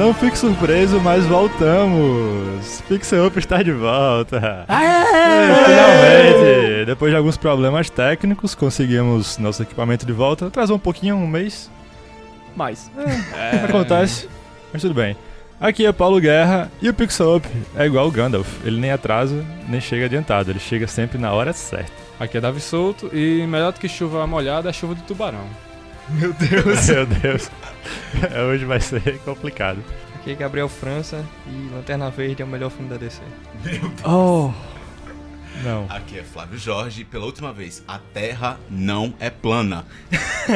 Não fique surpreso, mas voltamos. Pixel Up está de volta. É, finalmente, depois de alguns problemas técnicos, conseguimos nosso equipamento de volta. Atrasou um pouquinho, um mês. Mais. Acontece, mas tudo bem. Aqui é Paulo Guerra e o Pixel Up é igual o Gandalf. Ele nem atrasa, nem chega adiantado. Ele chega sempre na hora certa. Aqui é Davi Souto e melhor do que chuva molhada é chuva de tubarão. Meu Deus. Meu Deus. É, Hoje vai ser complicado. Aqui é Gabriel França e Lanterna Verde é o melhor filme da DC. Oh. Não. Aqui é Flávio Jorge e pela última vez, a Terra não é plana.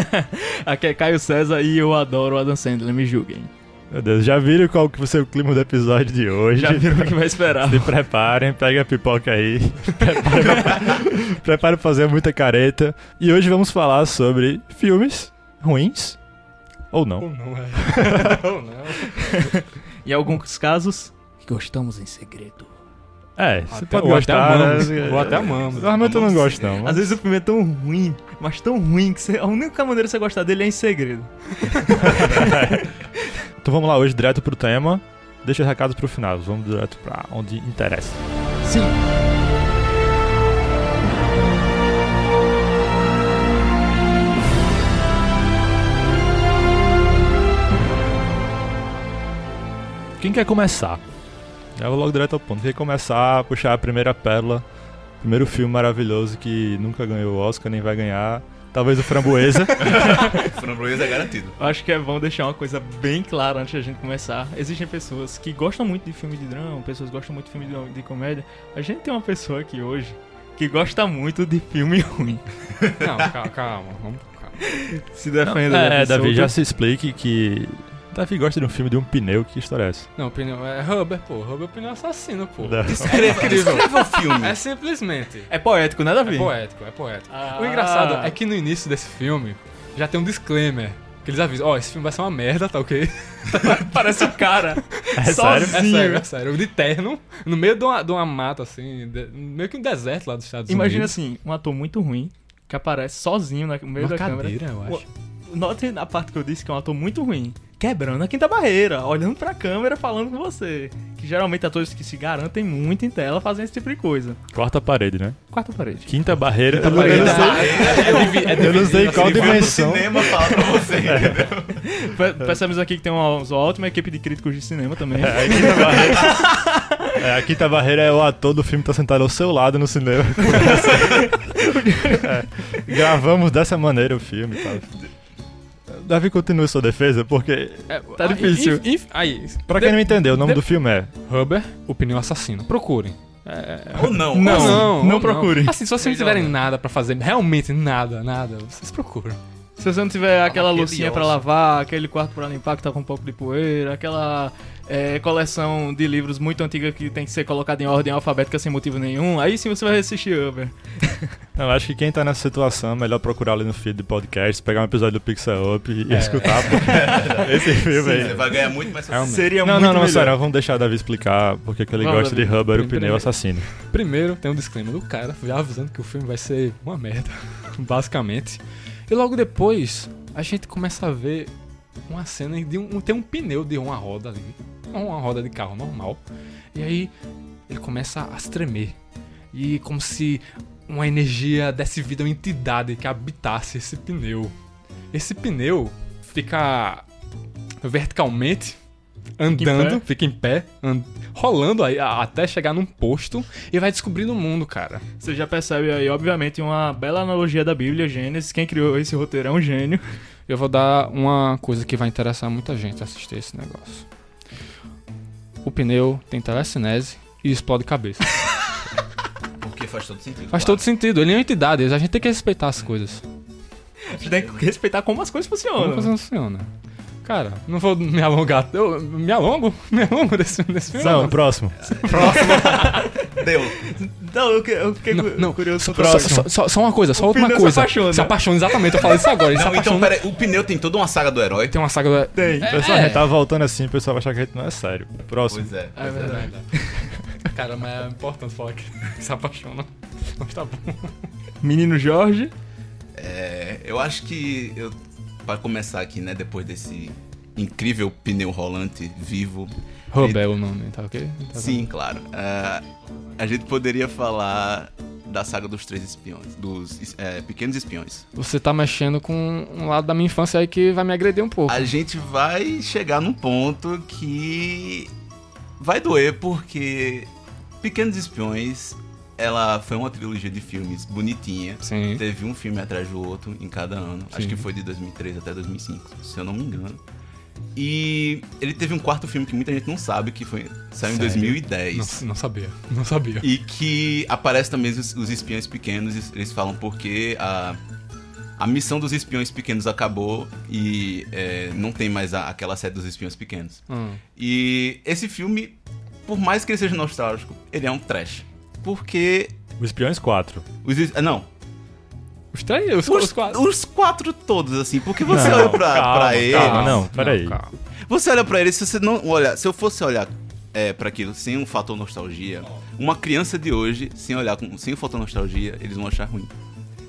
Aqui é Caio César e eu adoro o Adam Sandler, me julguem. Meu Deus, já viram qual que vai ser o clima do episódio de hoje? Já viram o que vai esperar. Se preparem, peguem a pipoca aí. Preparem Preparem pra fazer muita careta. E hoje vamos falar sobre filmes ruins. Ou não. não é? Ou não. Em alguns casos, gostamos em segredo. É, você pode ou gostar. até amamos. né? Ou até amamos. Normalmente eu não gosto, dizer. não. Às vezes o filme é tão ruim, mas tão ruim que você- a única maneira de você gostar dele é em segredo. Então vamos lá, hoje direto pro tema. Deixa os recados pro final. Vamos direto pra onde interessa. Sim. Quem quer começar? Eu vou logo direto ao ponto. Quem quer começar a puxar a primeira pérola? Primeiro filme maravilhoso que nunca ganhou o Oscar, nem vai ganhar. Talvez o Framboesa. Framboesa é garantido. Acho que é bom deixar uma coisa bem clara antes da gente começar. Existem pessoas que gostam muito de filme de drama, pessoas que gostam muito de filme de, de comédia. A gente tem uma pessoa aqui hoje que gosta muito de filme ruim. Não, calma, calma. Calma. Se defenda. é, Davi, já se explique que. Davi gosta de um filme de um pneu. Que história é essa? Não, o pneu é Rubber, pô. Rubber é o pneu assassino, pô. Não. Descreva, descreva o filme. É simplesmente. É poético, né, Davi? É poético, é poético. Ah. O engraçado é que no início desse filme já tem um disclaimer. Que eles avisam, ó, esse filme vai ser uma merda, tá ok? Parece um cara. É Sozinho. sério? É sério, é sério. De terno, no meio de uma, de uma mata, assim, de- meio que um deserto lá dos Estados Imagina Unidos. assim, um ator muito ruim que aparece sozinho na- no meio Uma da câmera. cadeira, eu acho. Note na parte que eu disse que é um ator muito ruim. Quebrando a quinta barreira, olhando pra câmera, falando com você. Que geralmente atores que se garantem muito em tela fazem esse tipo de coisa. Quarta parede, né? Quarta parede. Quinta barreira. eu, não- parede. eu não sei, É, divi- é eu não sei dividido, qual assim, do dimensão. cinema fala pra você. entendeu? Pe- Percebemos aqui que tem uma, uma ótima equipe de críticos de cinema também. É, a quinta barreira. É, a quinta barreira é o ator do filme que tá sentado ao seu lado no cinema. É, gravamos dessa maneira o filme e tal. Davi, continue sua defesa, porque, É, Tá difícil. inf- inf- aí, pra quem não entendeu, o nome de- do filme é Rubber, o pneu assassino. Procurem. É, Ou não. Não, ou não, não ou procurem. Assim, se vocês não tiverem não. nada pra fazer, realmente nada, nada, vocês procuram. Se você não tiver aquela aquele loucinha pra osso. lavar, aquele quarto pra limpar que tá com um pouco de poeira, aquela é, coleção de livros muito antiga que tem que ser colocada em ordem alfabética sem motivo nenhum, aí sim você vai assistir Uber. Eu acho que quem tá nessa situação é melhor procurar ali no feed de podcast, pegar um episódio do Pixel Up e É. escutar, porque esse filme Sim, aí. você vai ganhar muito mais Realmente. Seria Não, muito não, não, melhor. sério, vamos deixar o Davi explicar porque que ele Vamos, gosta de Davi. Rubber, o pneu assassino. Primeiro, tem um disclaimer do cara, já avisando que o filme vai ser uma merda, basicamente. E logo depois, a gente começa a ver uma cena de um, tem um pneu de uma roda ali, uma roda de carro normal. E aí ele começa a se tremer. E como se uma energia desse vida uma entidade que habitasse esse pneu. Esse pneu fica verticalmente andando, em pé. fica em pé, and- rolando aí até chegar num posto e vai descobrindo o mundo, cara. Você já percebe aí, obviamente, uma bela analogia da Bíblia, Gênesis. Quem criou esse roteiro é um gênio. Eu vou dar uma coisa que vai interessar muita gente assistir esse negócio. O pneu tem telecinese e explode cabeça. Porque faz todo sentido. Faz claro. todo sentido, ele é uma entidade, a gente tem que respeitar as coisas. A gente tem que respeitar como as coisas Como funcionam. que funciona? Cara, não vou me alongar. Eu me alongo? Me alongo desse, desse filme? Não, próximo. Deu. Não, eu, que- eu fiquei Não, não. curioso. Só, sobre- só- só- só uma coisa, só O última pneu se coisa. apaixona. Se apaixona, exatamente. Eu falei isso agora. Ele se Não, então, apaixona. pera, o pneu tem toda uma saga do herói. Tem uma saga do. Tem. Pessoal, a gente tá voltando assim, o pessoal vai achar que a gente não é sério. Próximo. Pois é. É pois é. verdade. Cara, mas é importante falar que se apaixona. Mas tá bom. Menino Jorge. É, eu acho que eu para começar aqui, né, depois desse incrível pneu rolante vivo. Robel o nome, tá ok? Tá Sim, claro. Ah, a gente poderia falar da saga dos três espiões, dos é, pequenos espiões. Você tá mexendo com um lado da minha infância aí que vai me agredir um pouco. A gente vai chegar num ponto que vai doer porque Pequenos Espiões, ela foi uma trilogia de filmes bonitinha. Sim. Teve um filme atrás do outro em cada ano. Acho Sim. que foi de 2003 até 2005, se eu não me engano. E ele teve um quarto filme que muita gente não sabe, que foi saiu em Sério? 2010. Não, não sabia, não sabia. E que aparece também os, os espiões pequenos, eles falam porque a, a missão dos espiões pequenos acabou e é, não tem mais a- aquela série dos espiões pequenos. Hum. E esse filme, por mais que ele seja nostálgico, ele é um trash. Porque Os Espiões 4. os. Não, Os três, os, os, os quatro. os quatro todos, assim, porque você Não, olha pra, calma, pra ele. calma, não, peraí. calma. Você olha pra ele, se você não olha, se eu fosse olhar é, para aquilo sem um fator nostalgia, uma criança de hoje, sem olhar com, sem o fator nostalgia, eles vão achar ruim.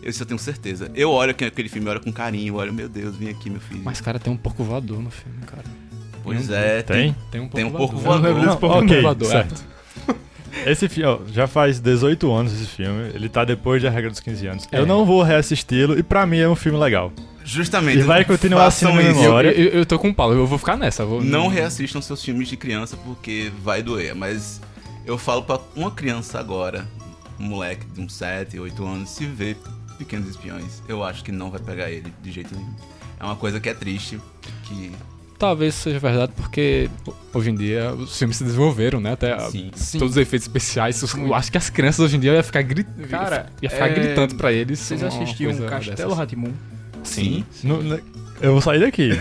Isso eu tenho certeza. Eu olho aquele- filme, eu olho com carinho, olho, meu Deus, vem aqui, meu filho. Mas, cara, tem um porco voador no filme, cara. pois é, Tem? Tem um porco Tem um porco voador. voador. Eu não lembro desse porco ok, voador, é. Esse filme, ó, já faz 18 anos esse filme, ele tá depois da regra dos 15 anos. É. Eu não vou reassisti-lo e pra mim é um filme legal. justamente. E vai continuar assim na memória. Eu, eu, eu tô com o Paulo, eu vou ficar nessa. Vou... Não reassistam seus filmes de criança porque vai doer, mas eu falo pra uma criança agora, um moleque de uns 7, 8 anos, se vê Pequenos Espiões, eu acho que não vai pegar ele de jeito nenhum. É uma coisa que é triste, que Talvez seja verdade porque hoje em dia os filmes se desenvolveram, né? Até a- Sim. todos os efeitos especiais. Eu acho que as crianças hoje em dia ia ficar, grit... Cara, ia ficar é, gritando pra eles. Vocês assistiam Castelo. Ratimun? Sim. No- no- eu vou sair daqui.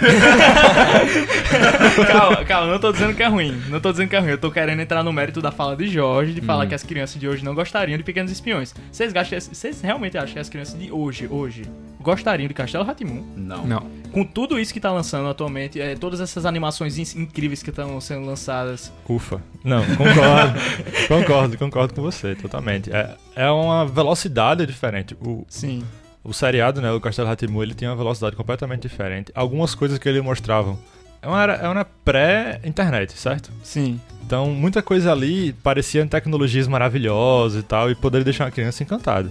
calma, calma, não tô dizendo que é ruim. Não tô dizendo que é ruim. Eu tô querendo entrar no mérito da fala de Jorge, de Hum. falar que as crianças de hoje não gostariam de Pequenos Espiões. Vocês acham- vocês realmente acham que as crianças de hoje, hoje, gostariam de Castelo Ratimun? não. Não. Com tudo isso que tá lançando atualmente, é, todas essas animações in- incríveis que estão sendo lançadas. Ufa. Não, concordo. concordo, concordo com você, totalmente. É, é uma velocidade diferente. O, Sim. O seriado, né, o Castelo Ratimu, ele tinha uma velocidade completamente diferente. Algumas coisas que ele mostravam. É uma, era- é uma pré-internet, certo? Sim. Então, muita coisa ali parecia tecnologias maravilhosas e tal, e poderia deixar uma criança encantada.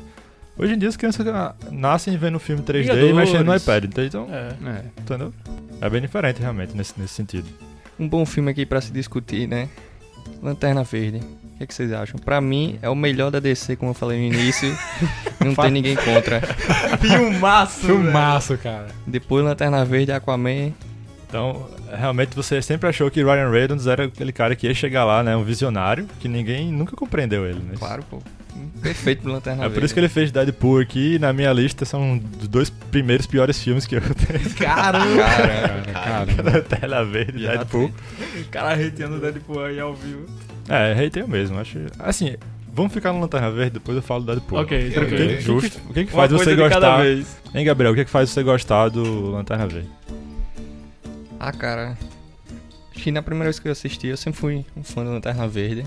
Hoje em dia as crianças ah, nascem vendo filme 3D e mexendo no iPad, então, É. É. entendeu? É bem diferente realmente nesse, nesse sentido. Um bom filme aqui pra se discutir, né? Lanterna Verde. O que, é que vocês acham? Pra mim, é o melhor da DC, como eu falei no início. não tem ninguém contra. Filmaço! Filmaço, cara. Depois, Lanterna Verde, Aquaman. Então, realmente você sempre achou que Ryan Reynolds era aquele cara que ia chegar lá, né, um visionário, que ninguém nunca compreendeu ele, né? Claro, pô. Perfeito pro Lanterna É Verde. por isso que ele fez Deadpool aqui, e na minha lista são os dois primeiros piores filmes que eu tenho. Caramba! Cara, cara. Lanterna Verde e Deadpool. O cara hateando o Deadpool aí ao vivo. É, hateio mesmo, acho. Assim, vamos ficar no Lanterna Verde, depois eu falo do Deadpool. Ok, tranquilo. o que- Justo. O que, que faz você gostar? Hein, Gabriel? O que, que faz você gostar do Lanterna Verde? Ah, cara. Acho que na primeira vez que eu assisti, eu sempre fui um fã do Lanterna Verde.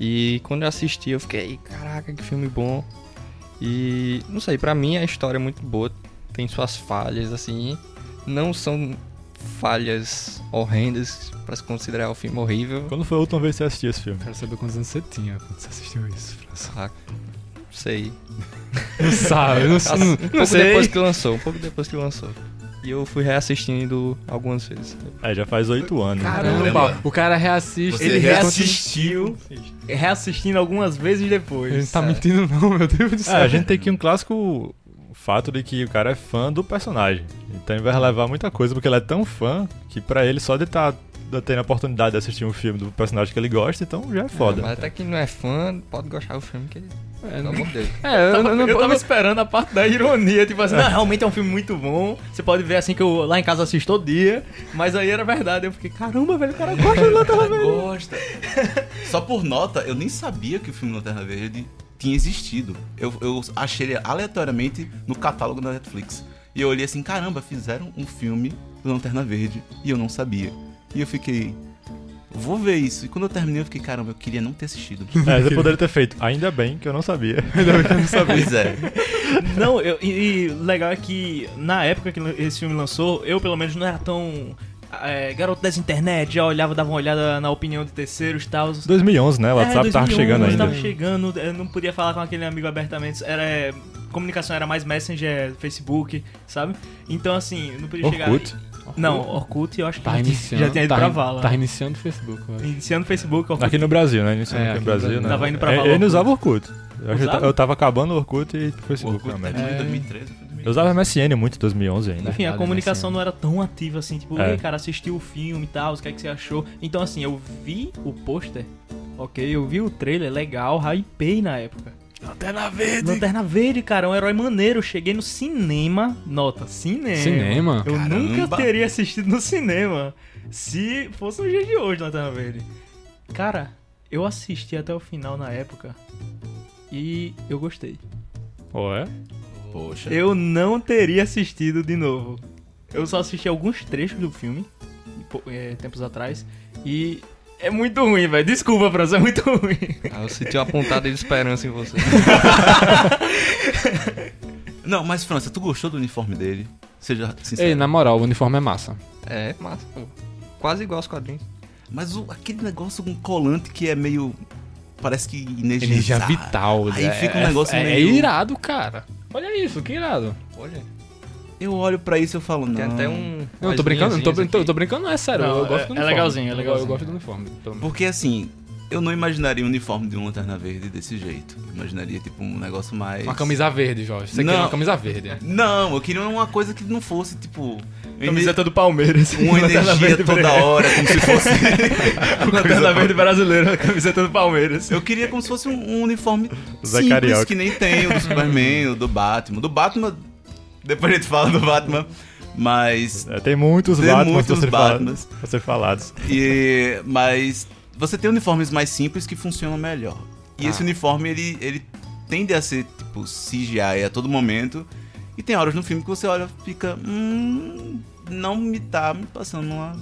E quando eu assisti, eu fiquei, caraca, que filme bom. E não sei, pra mim a história é muito boa. Tem suas falhas, assim. Não são falhas horrendas pra se considerar o filme horrível. Quando foi a última vez que você assistiu esse filme? Quero saber quantos anos você tinha quando você assistiu isso, François. Ah, não sei. Não sabe, eu não, Assim, não, um não pouco sei. depois que lançou, um pouco depois que lançou. E eu fui reassistindo algumas vezes. É, já faz oito anos. Caramba, o cara reassiste. Você Ele reassistiu. reassistindo algumas vezes depois. Ele não tá mentindo não, meu Deus do É, céu. a gente tem aqui um clássico fato de que o cara é fã do personagem. Então ele vai relevar muita coisa, porque ele é tão fã que pra ele só de estar tendo a oportunidade de assistir um filme do personagem que ele gosta, então já é foda. mas até quem não é fã pode gostar do filme, que É, não- amor de Deus. é, eu, Eu, não- eu tava não- esperando a parte da ironia, tipo assim, não, realmente é um filme muito bom. Você pode ver assim que eu lá em casa assisto todo dia, mas aí era verdade. Eu fiquei, caramba, velho, o cara gosta do Lanterna Verde. Gosta. Só por nota, eu nem sabia que o filme Lanterna Verde tinha existido. Eu, eu achei ele aleatoriamente no catálogo da Netflix. E eu olhei assim, caramba, fizeram um filme do Lanterna Verde e eu não sabia. E eu fiquei, vou ver isso. E quando eu terminei, eu fiquei, caramba, eu queria não ter assistido. É, você poderia ter feito. Ainda bem que eu não sabia. pois é. Não, eu, e, e legal é que na época que esse filme lançou, eu pelo menos não era tão é, garoto das internet, já olhava, dava uma olhada na opinião de terceiros e tal. 2011, né? O WhatsApp é, tava 2011, chegando ainda. tava chegando, eu não podia falar com aquele amigo abertamente, era... é, Comunicação era mais Messenger, Facebook, sabe? Então, assim, eu não podia Orkut. chegar... Não, Orkut eu acho que Tá já, tinha- iniciando. já tinha ido tá, pra vala. Tá iniciando o Facebook, eu acho. Iniciando o Facebook, Orkut. Aqui no Brasil, né? Iniciando É, aqui no aqui no Brasil, né? Tava indo pra É, Vala Ele usava Orkut. Eu, Usava? eu tava acabando o Orkut e o Facebook Orkut É. 2013, foi 2013. Eu usava MSN muito em 2011 ainda. Enfim, a comunicação MSN. não era tão ativa assim, tipo, É. cara, assistiu o filme e tal, o que é que você achou? Então, assim, eu vi o pôster, ok? Eu vi o trailer, legal, hypei na época. Lanterna Verde! Lanterna Verde, cara, um herói maneiro. Cheguei no cinema, nota, cinema. Cinema? Eu Caramba. nunca teria assistido no cinema se fosse no dia de hoje, Lanterna Verde. Cara, eu assisti até o final na época e eu gostei. Ou é? Poxa. Eu não teria assistido de novo. Eu só assisti alguns trechos do filme, é, tempos atrás, e é muito ruim, velho. Desculpa, França, é muito ruim. Ah, eu senti uma pontada de esperança em você. Não, mas França, tu gostou do uniforme dele? Seja sincero. Ei, na moral, o uniforme é massa. É, massa, pô. Quase igual aos quadrinhos. Mas o- aquele negócio com colante que é meio. Parece que Energia vital. Aí é, fica um negócio é, meio- É irado, cara. Olha isso, que irado. Olha, Eu olho pra isso e eu falo, não. tem até um. Não, eu tô brincando, não tô, tô, tô brincando, não é sério. Não, eu é- gosto do é uniforme. legalzinho, é Eu- legalzinho. Eu, gosto do uniforme. Porque assim, eu não imaginaria o uniforme de um Lanterna Verde desse jeito. Eu imaginaria, tipo, um negócio mais. Uma camisa verde, Jorge. Você Não. queria uma camisa verde. Não, eu queria uma coisa que não fosse, tipo. Camiseta do Palmeiras. Uma energia Verde toda hora, como se fosse. Lanterna Verde brasileira, camiseta do Palmeiras. Eu queria como se fosse um, um uniforme simples, que nem tem o do Superman, o do Batman. Do Batman, depois a gente fala do Batman, mas... É, tem muitos Tem Batmans muitos pra ser fala- Batmans. pra ser falados. E, mas você tem uniformes mais simples que funcionam melhor. E Ah. esse uniforme, ele, ele tende a ser, tipo, CGI a todo momento. E tem horas no filme que você olha e fica... Hum, não me tá me passando uma...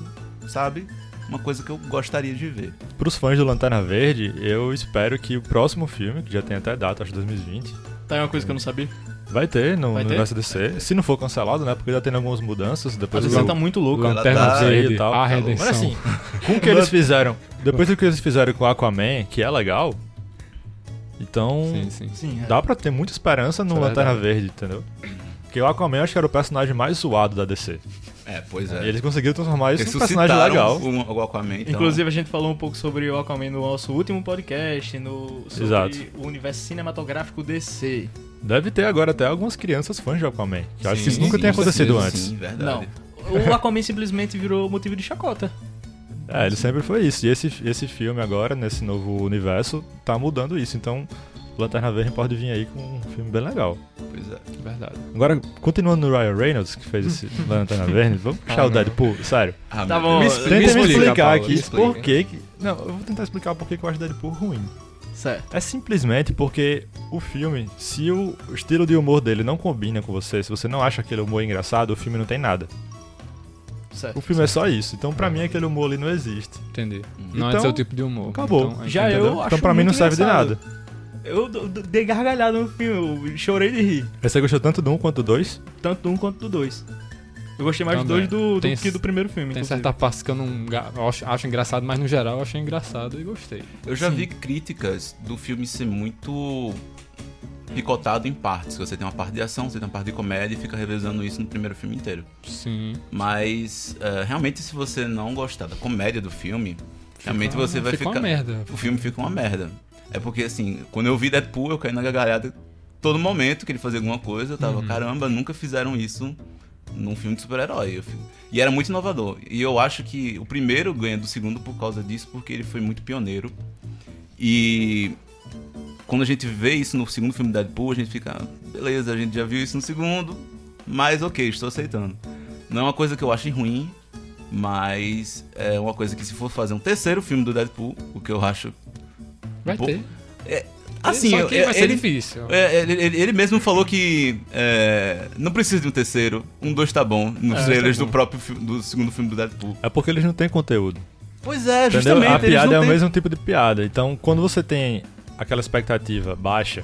Sabe? Uma coisa que eu gostaria de ver. Pros fãs do Lanterna Verde, eu espero que o próximo filme, que já tem até data, acho 2020, Tá aí uma coisa que eu não sabia. Vai ter no, Vai no ter? universo DC. Se não for cancelado, né? Porque já tem algumas mudanças. A Depois do visão tá muito louca. Lanterna tá Verde, e tal. a redenção. Mas assim, com o que eles fizeram, depois do que eles fizeram com o Aquaman, que é legal, então Sim, sim. Sim, é. dá pra ter muita esperança no Isso é Lanterna verdade. Verde, entendeu? Porque o Aquaman eu acho que era o personagem mais zoado da DC. É, pois E eles conseguiram transformar isso num personagem legal. O, o Aquaman, então... Inclusive, a gente falou um pouco sobre o Aquaman no nosso último podcast, no, sobre Exato. o universo cinematográfico DC. Deve ter agora até algumas crianças fãs de Aquaman. Que eu acho que isso Sim, nunca sim, com acontecido Sim, antes. Sim, verdade. Não. O Aquaman simplesmente virou motivo de chacota. É, ele sempre foi isso. E esse, esse filme agora, nesse novo universo, tá mudando isso. Então, Lanterna Verde pode vir aí com um filme bem legal. Pois é. Verdade. Agora, continuando no Ryan Reynolds, que fez esse Lanterna Verde, vamos puxar Ah, o não. Deadpool, sério. Ah, Tá bom. Me Tenta me explica, explicar Paulo, aqui me explica. por que. Não, eu vou tentar explicar por que que eu acho Deadpool ruim. Certo. É simplesmente porque o filme, se o estilo de humor dele não combina com você, se você não acha aquele humor engraçado, o filme não tem nada. Certo. O filme é só isso. Então, pra mim, aquele humor ali não existe. Entendi. Não é Então, seu tipo de humor. acabou. Então, Já entendeu? eu acho Então, pra mim, não serve de engraçado. nada. Eu dei gargalhada no filme, eu chorei de rir. Você gostou tanto do 1 quanto do 2? Tanto do um quanto do dois. Eu gostei mais do Também. dois do, do Tem- que do primeiro filme. Tem inclusive. certa parte que eu não acho, acho engraçado, mas no geral eu achei engraçado e gostei. Eu já Sim. vi críticas do filme ser muito picotado em partes. Você tem uma parte de ação, você tem uma parte de comédia e fica revezando isso no primeiro filme inteiro. Sim. Mas, eh, realmente, se você não gostar da comédia do filme, realmente Fica- você vai fica ficar... uma merda. O filme fica uma merda. É porque, assim, quando eu vi Deadpool, eu caí na gargalhada todo momento que ele fazia alguma coisa. Eu tava, Uhum. caramba, nunca fizeram isso num filme de super-herói. E era muito inovador. E eu acho que o primeiro ganha do segundo por causa disso, porque ele foi muito pioneiro. E quando a gente vê isso no segundo filme de Deadpool, a gente fica, "Ah, beleza, a gente já viu isso no segundo, mas ok, estou aceitando. Não é uma coisa que eu acho ruim, mas é uma coisa que se for fazer um terceiro filme do Deadpool, o que eu acho Vai ter. Assim, Só que eu- vai ser ele, difícil. é, ele, ele- ele mesmo falou que é, não precisa de um terceiro, um dois tá bom, nos É, trailers tá do bom. próprio fi- do segundo filme do Deadpool. É porque eles não têm conteúdo. Pois é, Entendeu? justamente. A eles piada não é o mesmo tipo de piada. Então, quando você tem aquela expectativa baixa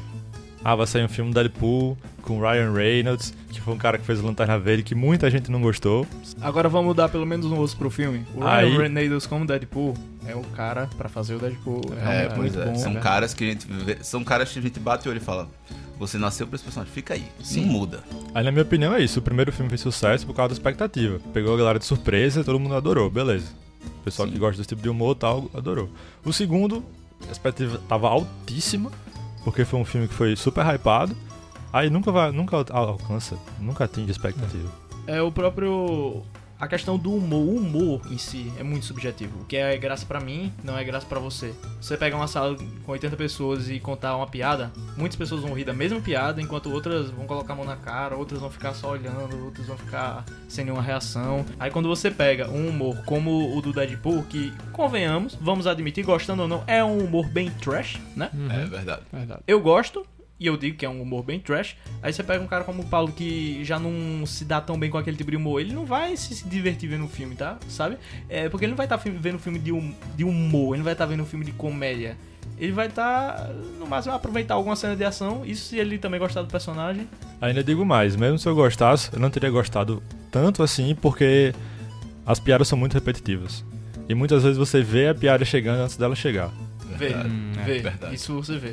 ah, vai sair um filme Deadpool com Ryan Reynolds, que foi um cara que fez o Lanterna Verde, que muita gente não gostou. Agora vamos dar pelo menos um osso pro filme. O Aí- Ryan Reynolds como Deadpool é o cara pra fazer o Deadpool. É, É, pois é. bom. São né? caras que a gente vê- são caras que a gente bate o olho e fala: Você nasceu pra esse personagem, fica aí. Não muda. Aí, na minha opinião, é isso. O primeiro filme fez sucesso por causa da expectativa. Pegou a galera de surpresa e todo mundo adorou, beleza. O pessoal Sim. que gosta desse tipo de humor e tal, adorou. O segundo, a expectativa tava altíssima, porque foi um filme que foi super hypado. Aí nunca vai, nunca al- alcança, nunca atinge expectativa. É o próprio. A questão do humor. O humor em si é muito subjetivo. O que é graça pra mim não é graça pra você. Você pega uma sala com 80 pessoas e contar uma piada, muitas pessoas vão rir da mesma piada, enquanto outras vão colocar a mão na cara, outras vão ficar só olhando, outras vão ficar sem nenhuma reação. Aí quando você pega um humor como o do Deadpool, que, convenhamos, vamos admitir, gostando ou não, é um humor bem trash, né? Uhum. É verdade. Verdade. Eu gosto, e eu digo que é um humor bem trash. Aí você pega um cara como o Paulo que já não se dá tão bem com aquele tipo de humor. Ele não vai se divertir vendo um filme, tá? Sabe? É porque ele não vai estar vendo um filme de, hum- de humor, ele não vai estar vendo um filme de comédia. Ele vai estar, no máximo, aproveitar alguma cena de ação. Isso se ele também gostar do personagem. Ainda digo mais, mesmo se eu gostasse, eu não teria gostado tanto assim, porque as piadas são muito repetitivas. E muitas vezes você vê a piada chegando antes dela chegar. Vê. Hum, é vê. verdade. Isso você vê.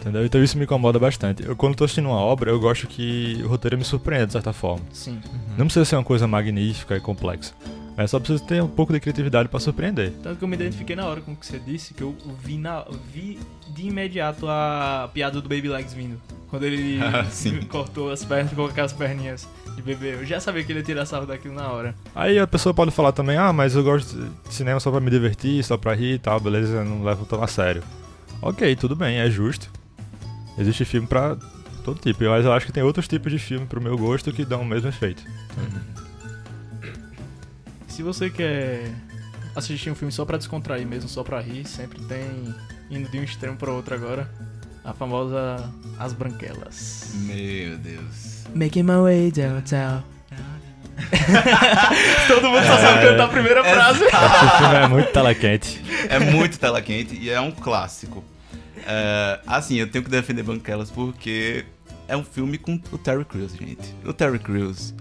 Entendeu? Então isso me incomoda bastante. Eu, quando tô assistindo uma obra, eu gosto que o roteiro me surpreenda de certa forma. Sim. Não precisa ser uma coisa magnífica e complexa. Mas só precisa ter um pouco de criatividade pra surpreender. Tanto que eu me identifiquei na hora com o que você disse, que eu vi, na, vi de imediato a piada do Baby Legs vindo. Quando ele Sim. cortou as pernas, ficou com aquelas perninhas de bebê. Eu já sabia que ele ia tirar sarro daquilo na hora. Aí a pessoa pode falar também, ah, mas eu gosto de cinema só pra me divertir, só pra rir e tal, beleza, eu não levo tão a sério. Ok, tudo bem, é justo. Existe filme pra todo tipo, mas eu acho que tem outros tipos de filme pro meu gosto que dão o mesmo efeito. Se você quer assistir um filme só pra descontrair mesmo, só pra rir, sempre tem, indo de um extremo pro outro agora, a famosa As Branquelas. Meu Deus. Making my way downtown. Todo mundo só sabe cantar a primeira frase. Esse filme é muito tela quente. É muito tela quente e é um clássico. É, assim, eu tenho que defender Banquelas porque é um filme com o Terry Crews, gente. O Terry Crews,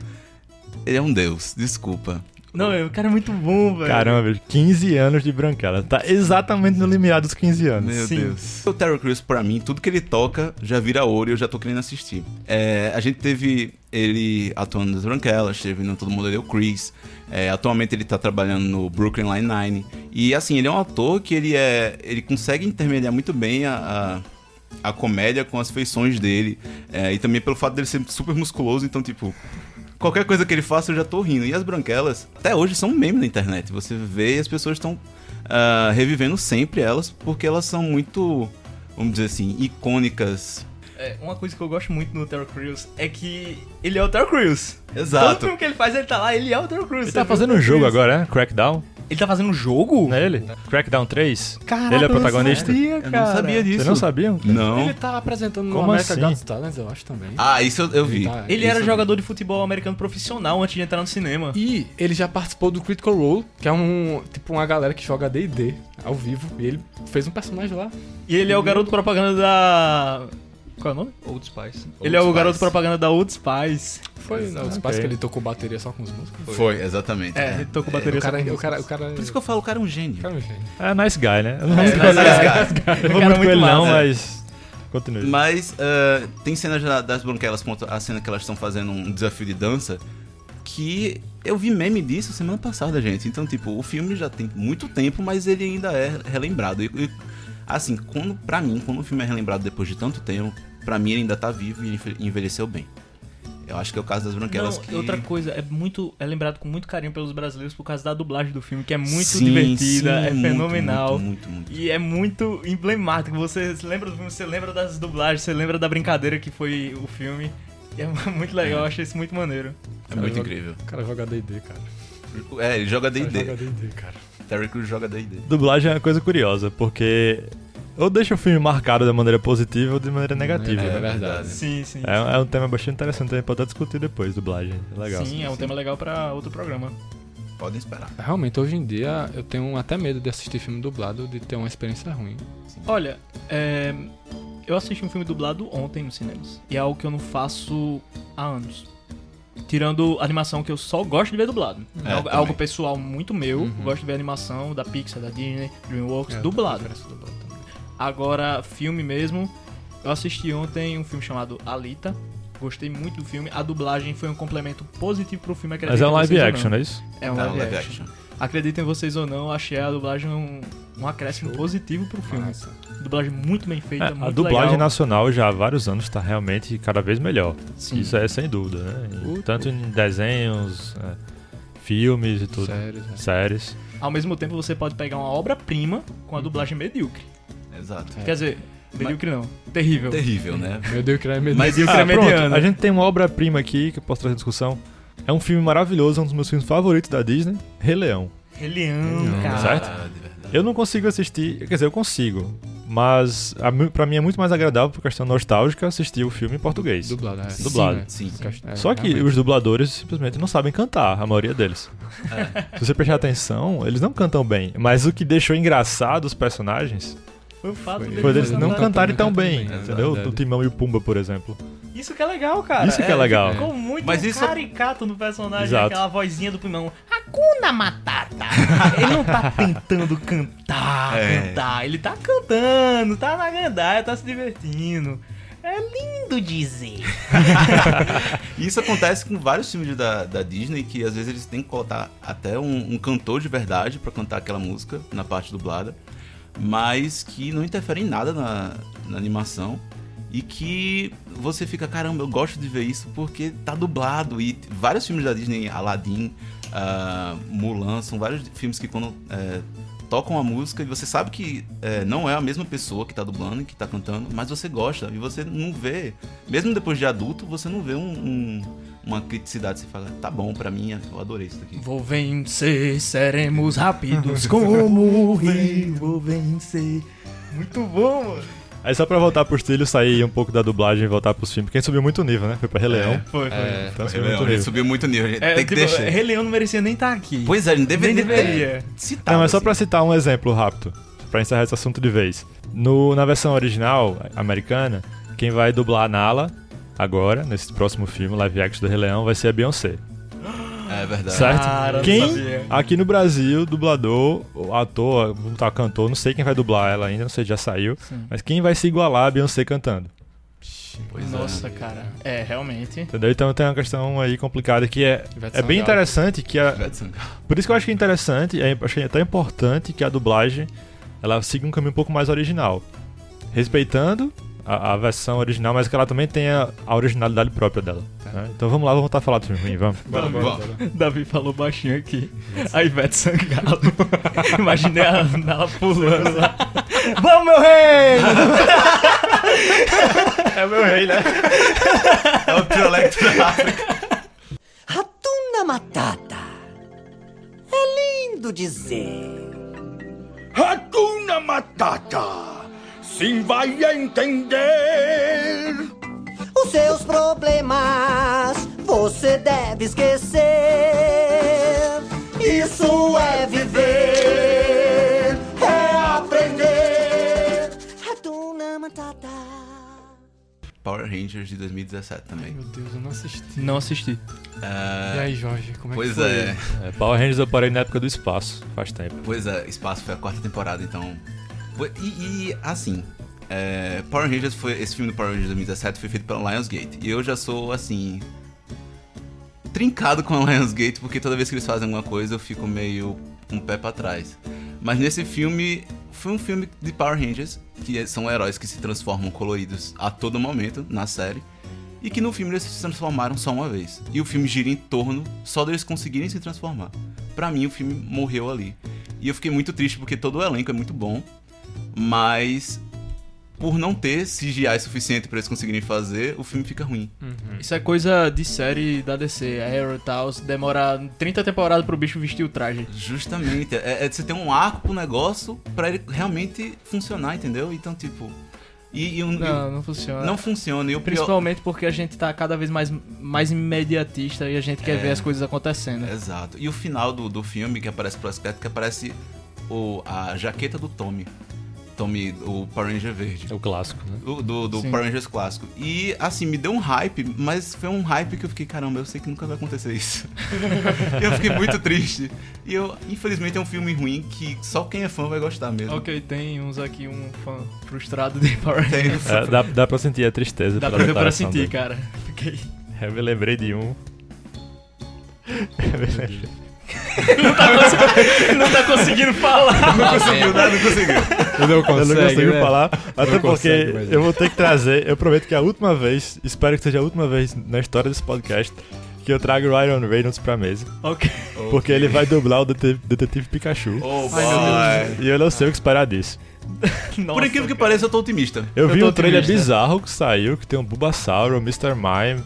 ele é um deus, desculpa. Não, o cara é muito bom, velho. Caramba, velho, 15 anos de branquela. Tá exatamente no limiar dos 15 anos. Meu Sim. Deus. O Terry Crews, pra mim, tudo que ele toca já vira ouro e eu já tô querendo assistir. É, a gente teve ele atuando nas Branquelas, teve no Todo Mundo Odeia o Chris. É, atualmente ele tá trabalhando no Brooklyn Nine-Nine. E assim, ele é um ator que ele é. ele consegue intermediar muito bem a. a a comédia com as feições dele. É, e também pelo fato dele ser super musculoso, então, tipo, qualquer coisa que ele faça eu já tô rindo. E as branquelas, até hoje, são um meme na internet. Você vê e as pessoas estão ah, revivendo sempre elas, porque elas são muito, vamos dizer assim, icônicas. É, uma coisa que eu gosto muito no Terry Crews é que ele é o Terry Crews. Todo Exato. filme que ele faz, ele tá lá, ele é o Terry Crews. Ele tá fazendo um jogo Crews. agora, né? Crackdown. Ele tá fazendo um jogo? Não é ele? Crackdown 3? Caraca, Ele é eu não protagonista? sabia, Eu não cara. sabia disso. Vocês não sabiam? Não. Ele tá apresentando no Como America assim? Got Talent, eu acho também. Ah, isso eu, eu vi. tá- Ele era jogador de futebol americano profissional antes de entrar no cinema. E ele já participou do Critical Role, que é um tipo uma galera que joga D&D ao vivo. E ele fez um personagem lá. E ele é o garoto propaganda da. Qual é o nome? Old Spice. ele é o Spice. garoto propaganda da Old Spice. Foi Exato. no espaço que ele tocou bateria só com os músicos. Foi, exatamente. É, ele tocou bateria o cara, só com o cara, o cara, Por isso que eu falo, o cara é um gênio. o cara é um gênio. É nice guy, né? Eu não É, vou nice muito guy. com ele, cara não, muito não, massa. mas... Continue. Mas ah, tem cenas da- das branquelas, a cena que elas estão fazendo um desafio de dança, que eu vi meme disso semana passada, gente. Então, tipo, o filme já tem muito tempo, mas ele ainda é relembrado. E, e, assim, quando, pra mim, quando o filme é relembrado depois de tanto tempo, pra mim ele ainda tá vivo e envelheceu bem. Eu acho que é o caso das branquelas Não, que... outra coisa, é muito. É lembrado com muito carinho pelos brasileiros por causa da dublagem do filme, que é muito Sim, divertida, sim, é muito, fenomenal. Muito, muito, muito. E é muito emblemático. Você se lembra do filme, você lembra das dublagens, você lembra da brincadeira que foi o filme. E é muito legal, eu achei isso muito maneiro. É muito joga- incrível. O cara joga D&D, cara. É, ele joga cara D&D. joga D&D, cara. Terry Crews joga D&D. Dublagem é uma coisa curiosa, porque ou deixa o filme marcado de maneira positiva ou de maneira negativa. É, né? verdade. Sim, sim. É, é um tema bastante interessante também pra até discutir depois, dublagem. É legal. sim, é um sim. tema legal pra outro programa. Podem esperar. Realmente, hoje em dia, eu tenho até medo de assistir filme dublado, de ter uma experiência ruim. Olha, é, Eu assisti um filme dublado ontem nos cinemas. E é algo que eu não faço há anos. Tirando animação que eu só gosto de ver dublado. É, É, algo, é também. algo pessoal muito meu. Uhum. Gosto de ver animação da Pixar, da Disney, DreamWorks, É, dublado. dublado. Agora, filme mesmo. Eu assisti ontem um filme chamado Alita. Gostei muito do filme. A dublagem foi um complemento positivo pro filme. Mas é um live acreditem vocês ou action, não. é isso? É um Não, live, live action. action. Acreditem vocês ou não, eu achei a dublagem um, um acréscimo positivo pro filme. Massa. Dublagem muito bem feita, É, muito a dublagem legal. nacional já há vários anos está realmente cada vez melhor. Sim. Isso é sem dúvida, né? E tanto em desenhos, é, filmes e tudo, Sério, né? séries. Ao mesmo tempo, você pode pegar uma obra-prima com a dublagem medíocre. Exato. Quer dizer, medíocre não, terrível. Terrível, né? Meu Deus, que era meio Mas Medíocre Ah, é pronto, mediano. a gente tem uma obra-prima aqui que eu posso trazer em discussão. É um filme maravilhoso, é um dos meus filmes favoritos da Disney, Rei Leão. Rei Leão, Não, cara. certo? Verdade, verdade. Eu não consigo assistir, quer dizer, eu consigo, mas a, pra mim é muito mais agradável por questão nostálgica assistir o filme em português. dublado, é. Dublado. né? Sim. É, Só que realmente. os dubladores simplesmente não sabem cantar, a maioria deles. Se você prestar atenção, eles não cantam bem. Mas o que deixou engraçado os personagens Foi o fato Foi- deles foi deles Eles não cantarem tão bem, bem, é entendeu? verdade. Do Timão e o Pumba, por exemplo. Isso que é legal, cara. Isso que é legal. Ficou muito Mas isso- caricato no personagem, Exato. aquela vozinha do Pimão. Hakuna Matata. Ele não tá tentando cantar, É. cantar. Ele tá cantando, tá na gandaia, tá se divertindo. É lindo dizer. Isso acontece com vários filmes da, da Disney que às vezes eles têm que colocar até um, um cantor de verdade pra cantar aquela música na parte dublada, mas que não interfere em nada na, na animação e que você fica, caramba, eu gosto de ver isso porque tá dublado. E vários filmes da Disney, Aladdin, ah, Mulan, são vários filmes que quando é, tocam a música e você sabe que é, não é a mesma pessoa que tá dublando e que tá cantando, mas você gosta e você não vê, mesmo depois de adulto, você não vê um- um- uma criticidade. Você fala, tá bom, pra mim, eu adorei isso daqui. Vou vencer, seremos rápidos como o rio. Vou vencer. Muito bom, mano. Aí só pra voltar pros trilhos, sair um pouco da dublagem e voltar pros filmes, porque a gente subiu muito nível, né? Foi pra Rei Leão. Foi, foi. É, Então Ele, subiu muito nível. subiu muito nível, a gente É, tem que tipo, deixar. Rei Leão não merecia nem estar aqui. Pois é, ele deveria, Nem deveria. citar. Não, mas só assim. pra citar um exemplo rápido, pra encerrar esse assunto de vez. No, na versão original, americana, quem vai dublar a Nala, agora, nesse próximo filme, live action do Rei Leão, vai ser a Beyoncé. É verdade. Certo? Cara, não quem, aqui no Brasil, dublador, ator, botar cantor, não sei quem vai dublar ela ainda, não sei se já saiu, Sim. mas quem vai se igualar a Beyoncé cantando. Pois é. Nossa, cara. É, realmente. Entendeu? Então tem uma questão aí complicada que é, Ivete é bem interessante que a. Por isso que eu acho que é interessante, é, achei até importante que a dublagem ela siga um caminho um pouco mais original. Respeitando a, a versão original, mas que ela também tenha a originalidade própria dela. né? Então vamos lá, vamos voltar a falar do filme ruim, vamos. Bora, bora. Davi falou baixinho aqui. A Ivete Sangalo. Imaginei a Nala pulando lá. Vamos, meu rei! É meu rei, né? É o priolecto da África. Ratuna Matata. É lindo dizer. Hakuna Matata. Sim vai entender. Os seus problemas você deve esquecer. Isso é viver, é aprender. Ratuna Matata. Power Rangers de 2017 Ai, também. meu Deus, eu não assisti. Não assisti. É, E aí, Jorge, como é pois que foi? é, É, Power Rangers eu parei na época do espaço, faz tempo. pois é, Espaço foi a quarta temporada, então. E, e, assim, é, Power Rangers foi. Esse filme do Power Rangers de 2017 foi feito pela Lionsgate. E eu já sou assim. Trincado com a Lionsgate, porque toda vez que eles fazem alguma coisa eu fico meio um pé pra trás. Mas nesse filme. Foi um filme de Power Rangers, que são heróis que se transformam coloridos a todo momento na série. E que no filme eles se transformaram só uma vez. E o filme gira em torno só deles conseguirem se transformar. Pra mim, o filme morreu ali. E eu fiquei muito triste porque todo o elenco é muito bom, mas por não ter CGI suficiente pra eles conseguirem fazer, o filme fica ruim. Isso é coisa de série da DC, Arrow e tal. se Demora 30 temporadas pro bicho vestir o traje. Justamente, é, é você ter um arco pro negócio pra ele realmente funcionar, entendeu? Então, tipo. E, e um- Não, e- não funciona. não funciona. E o pior, Principalmente porque a gente tá cada vez mais, mais imediatista e a gente quer É. ver as coisas acontecendo. Exato. E o final do, do filme, que aparece pro aspecto, que aparece o, a jaqueta do Tommy. Tommy, o Power Ranger verde. É o clássico, né? Do, do, do. Power Rangers clássico. E, assim, me deu um hype, mas foi um hype que eu fiquei, caramba, eu sei que nunca vai acontecer isso. e eu fiquei muito triste. E eu, infelizmente, é um filme ruim que só quem é fã vai gostar mesmo. Ok, tem uns aqui, um fã frustrado de Power Rangers. É, dá, dá pra sentir a tristeza Dá pra, dá pra sentir, dele. cara. Fiquei. Eu me lembrei de um. Eu me lembrei. Não tá conseguindo falar. Não conseguiu, né? Não conseguiu. Eu não Eu consigo, não consigo né? falar, até Não porque consegue, mas- eu vou ter que trazer. Eu prometo que é a última vez, espero que seja a última vez na história desse podcast, que eu trago o Ryan Reynolds pra mesa. ok. Porque ele vai dublar o detetive, detetive Pikachu. Oh, boy. E eu não sei o que esperar disso. Nossa, Por incrível que pareça, eu tô otimista. Eu, Eu vi um trailer otimista. bizarro que saiu, que tem um Bulbasaur, um Mr. Mime.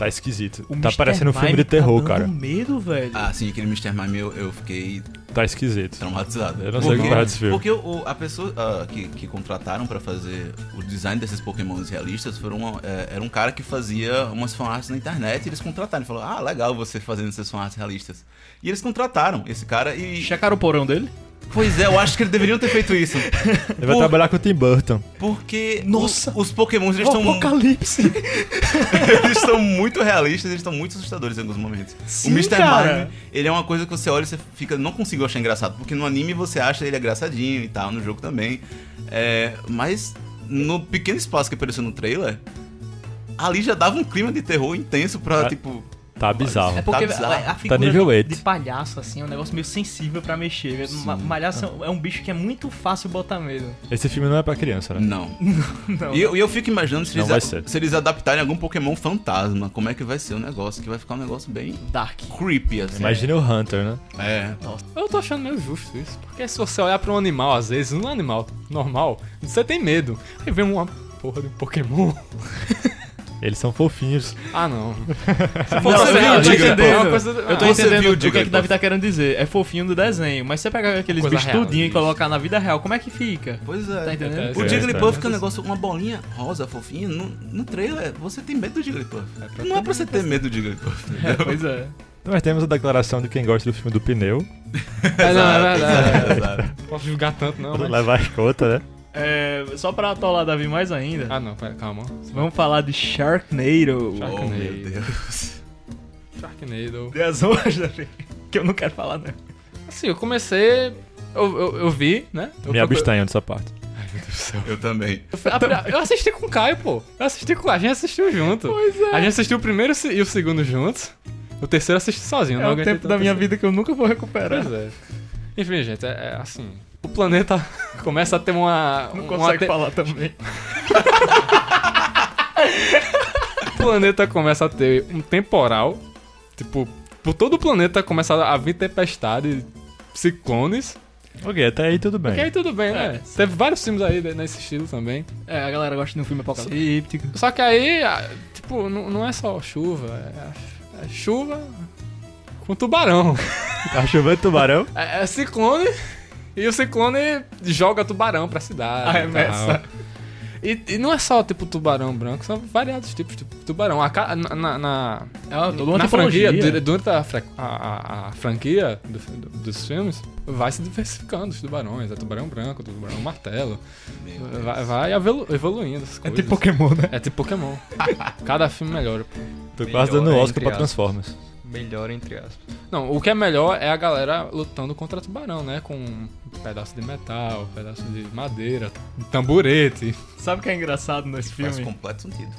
Tá esquisito. O tá Mr. parecendo um filme de terror, tá cara. medo, velho. Ah, sim, aquele Mr. Mime eu, eu fiquei Tá esquisito. traumatizado. Eu não sei o que esperar desse filme. Porque o- a pessoa ah, que, que contrataram pra fazer o design desses pokémons realistas foram, é, era um cara que fazia umas fanarts na internet e eles contrataram. Ele falou, ah, legal você fazendo essas fanarts realistas. E eles contrataram esse cara e... Checaram o porão dele? Pois é, eu acho que eles deveriam ter feito isso. Ele vai Por- trabalhar com o Tim Burton. Porque Nossa! o- os pokémons eles estão Apocalipse. eles estão muito realistas, eles estão muito assustadores em alguns momentos. Sim, o Mr. cara. Mime, ele é uma coisa que você olha e você fica, não conseguiu achar engraçado, porque no anime você acha ele engraçadinho e tal, no jogo também. É, mas no pequeno espaço que apareceu no trailer, ali já dava um clima de terror intenso pra, Ah, tipo, Tá bizarro. É porque Tá bizarro. a, a figura nível de, 8. de palhaço, assim, é um negócio meio sensível pra mexer. Ma- Malhaço é um bicho que é muito fácil botar medo. Esse filme não é pra criança, né? não. Não. E eu, eu fico imaginando se eles, se eles adaptarem algum Pokémon fantasma, como é que vai ser o negócio, que vai ficar um negócio bem Dark. creepy, assim. Imagina o Hunter, né? É. Eu tô achando meio justo isso. Porque se você olhar pra um animal, às vezes, um animal normal, você tem medo. Aí vem uma porra de um Pokémon. Eles são fofinhos. Ah, não. Você viu, eu tô Jigglypuff. entendendo. É uma coisa- Eu tô Ah, entendendo viu o que, é que Davi tá querendo dizer. É fofinho do desenho, mas você pegar aqueles Coisa bichos tudinho e colocar na vida real, como é que fica? Pois é. Tá entendendo? É, O é, Jigglypuff é. que é um negócio, uma bolinha rosa, fofinha. No, no trailer, você tem medo do Jigglypuff. pra não é pra você ter medo do Jigglypuff. É, pois é. Nós temos a declaração de quem gosta do filme do pneu. É, não, é verdade. Exato. Não posso julgar tanto, não. Mas... levar as contas, né? É, Só pra atolar Davi mais ainda, Ah, não, pera, calma. vamos falar de Sharknado. Shark- Oh, meu Sharknado. Deus. Sharknado. Dê as honras, Davi. Que eu não quero falar, não. Assim, eu comecei. Eu, eu, eu vi, né? Eu, Me eu, abstenho dessa parte. Ai, meu Deus do céu. Eu também. Eu, assisti com o Caio, pô. Eu assisti com A gente assistiu junto. Pois é. A gente assistiu o primeiro e o segundo juntos. O terceiro eu assisti sozinho. É não o tempo da minha assim. vida que eu nunca vou recuperar. Pois é. Enfim, gente, é, é assim. O planeta começa a ter uma. Não uma consegue te- falar também. O planeta começa a ter um temporal. Tipo, por todo o planeta começa a vir tempestade, ciclones. Ok, até aí tudo bem. Que aí tudo bem, né? Teve vários filmes aí nesse estilo também. É, a galera gosta de um filme apocalíptico. Só que aí, tipo, não, não é só chuva. É, é chuva com tubarão. Tá chovendo tubarão? É, é ciclone e o ciclone joga tubarão pra cidade. Arremessa. tal. E, e não é só tipo tubarão branco, são variados tipos de tubarão. A na, na, na, É na franquia, du- durante a, a, a- franquia do- do- dos filmes, vai se diversificando os tubarões. É tubarão branco, tubarão martelo. Vai, vai evolu- evoluindo as É coisas. tipo Pokémon, né? É tipo Pokémon. Cada filme melhora. Tô quase dando é, Oscar pra. Transformers. Melhor entre aspas. Não, o que é melhor é a galera lutando contra tubarão, né? Com um pedaço de metal, um pedaço de madeira, um tamborete. Sabe o que é engraçado nesse Faz filme? completo sentido.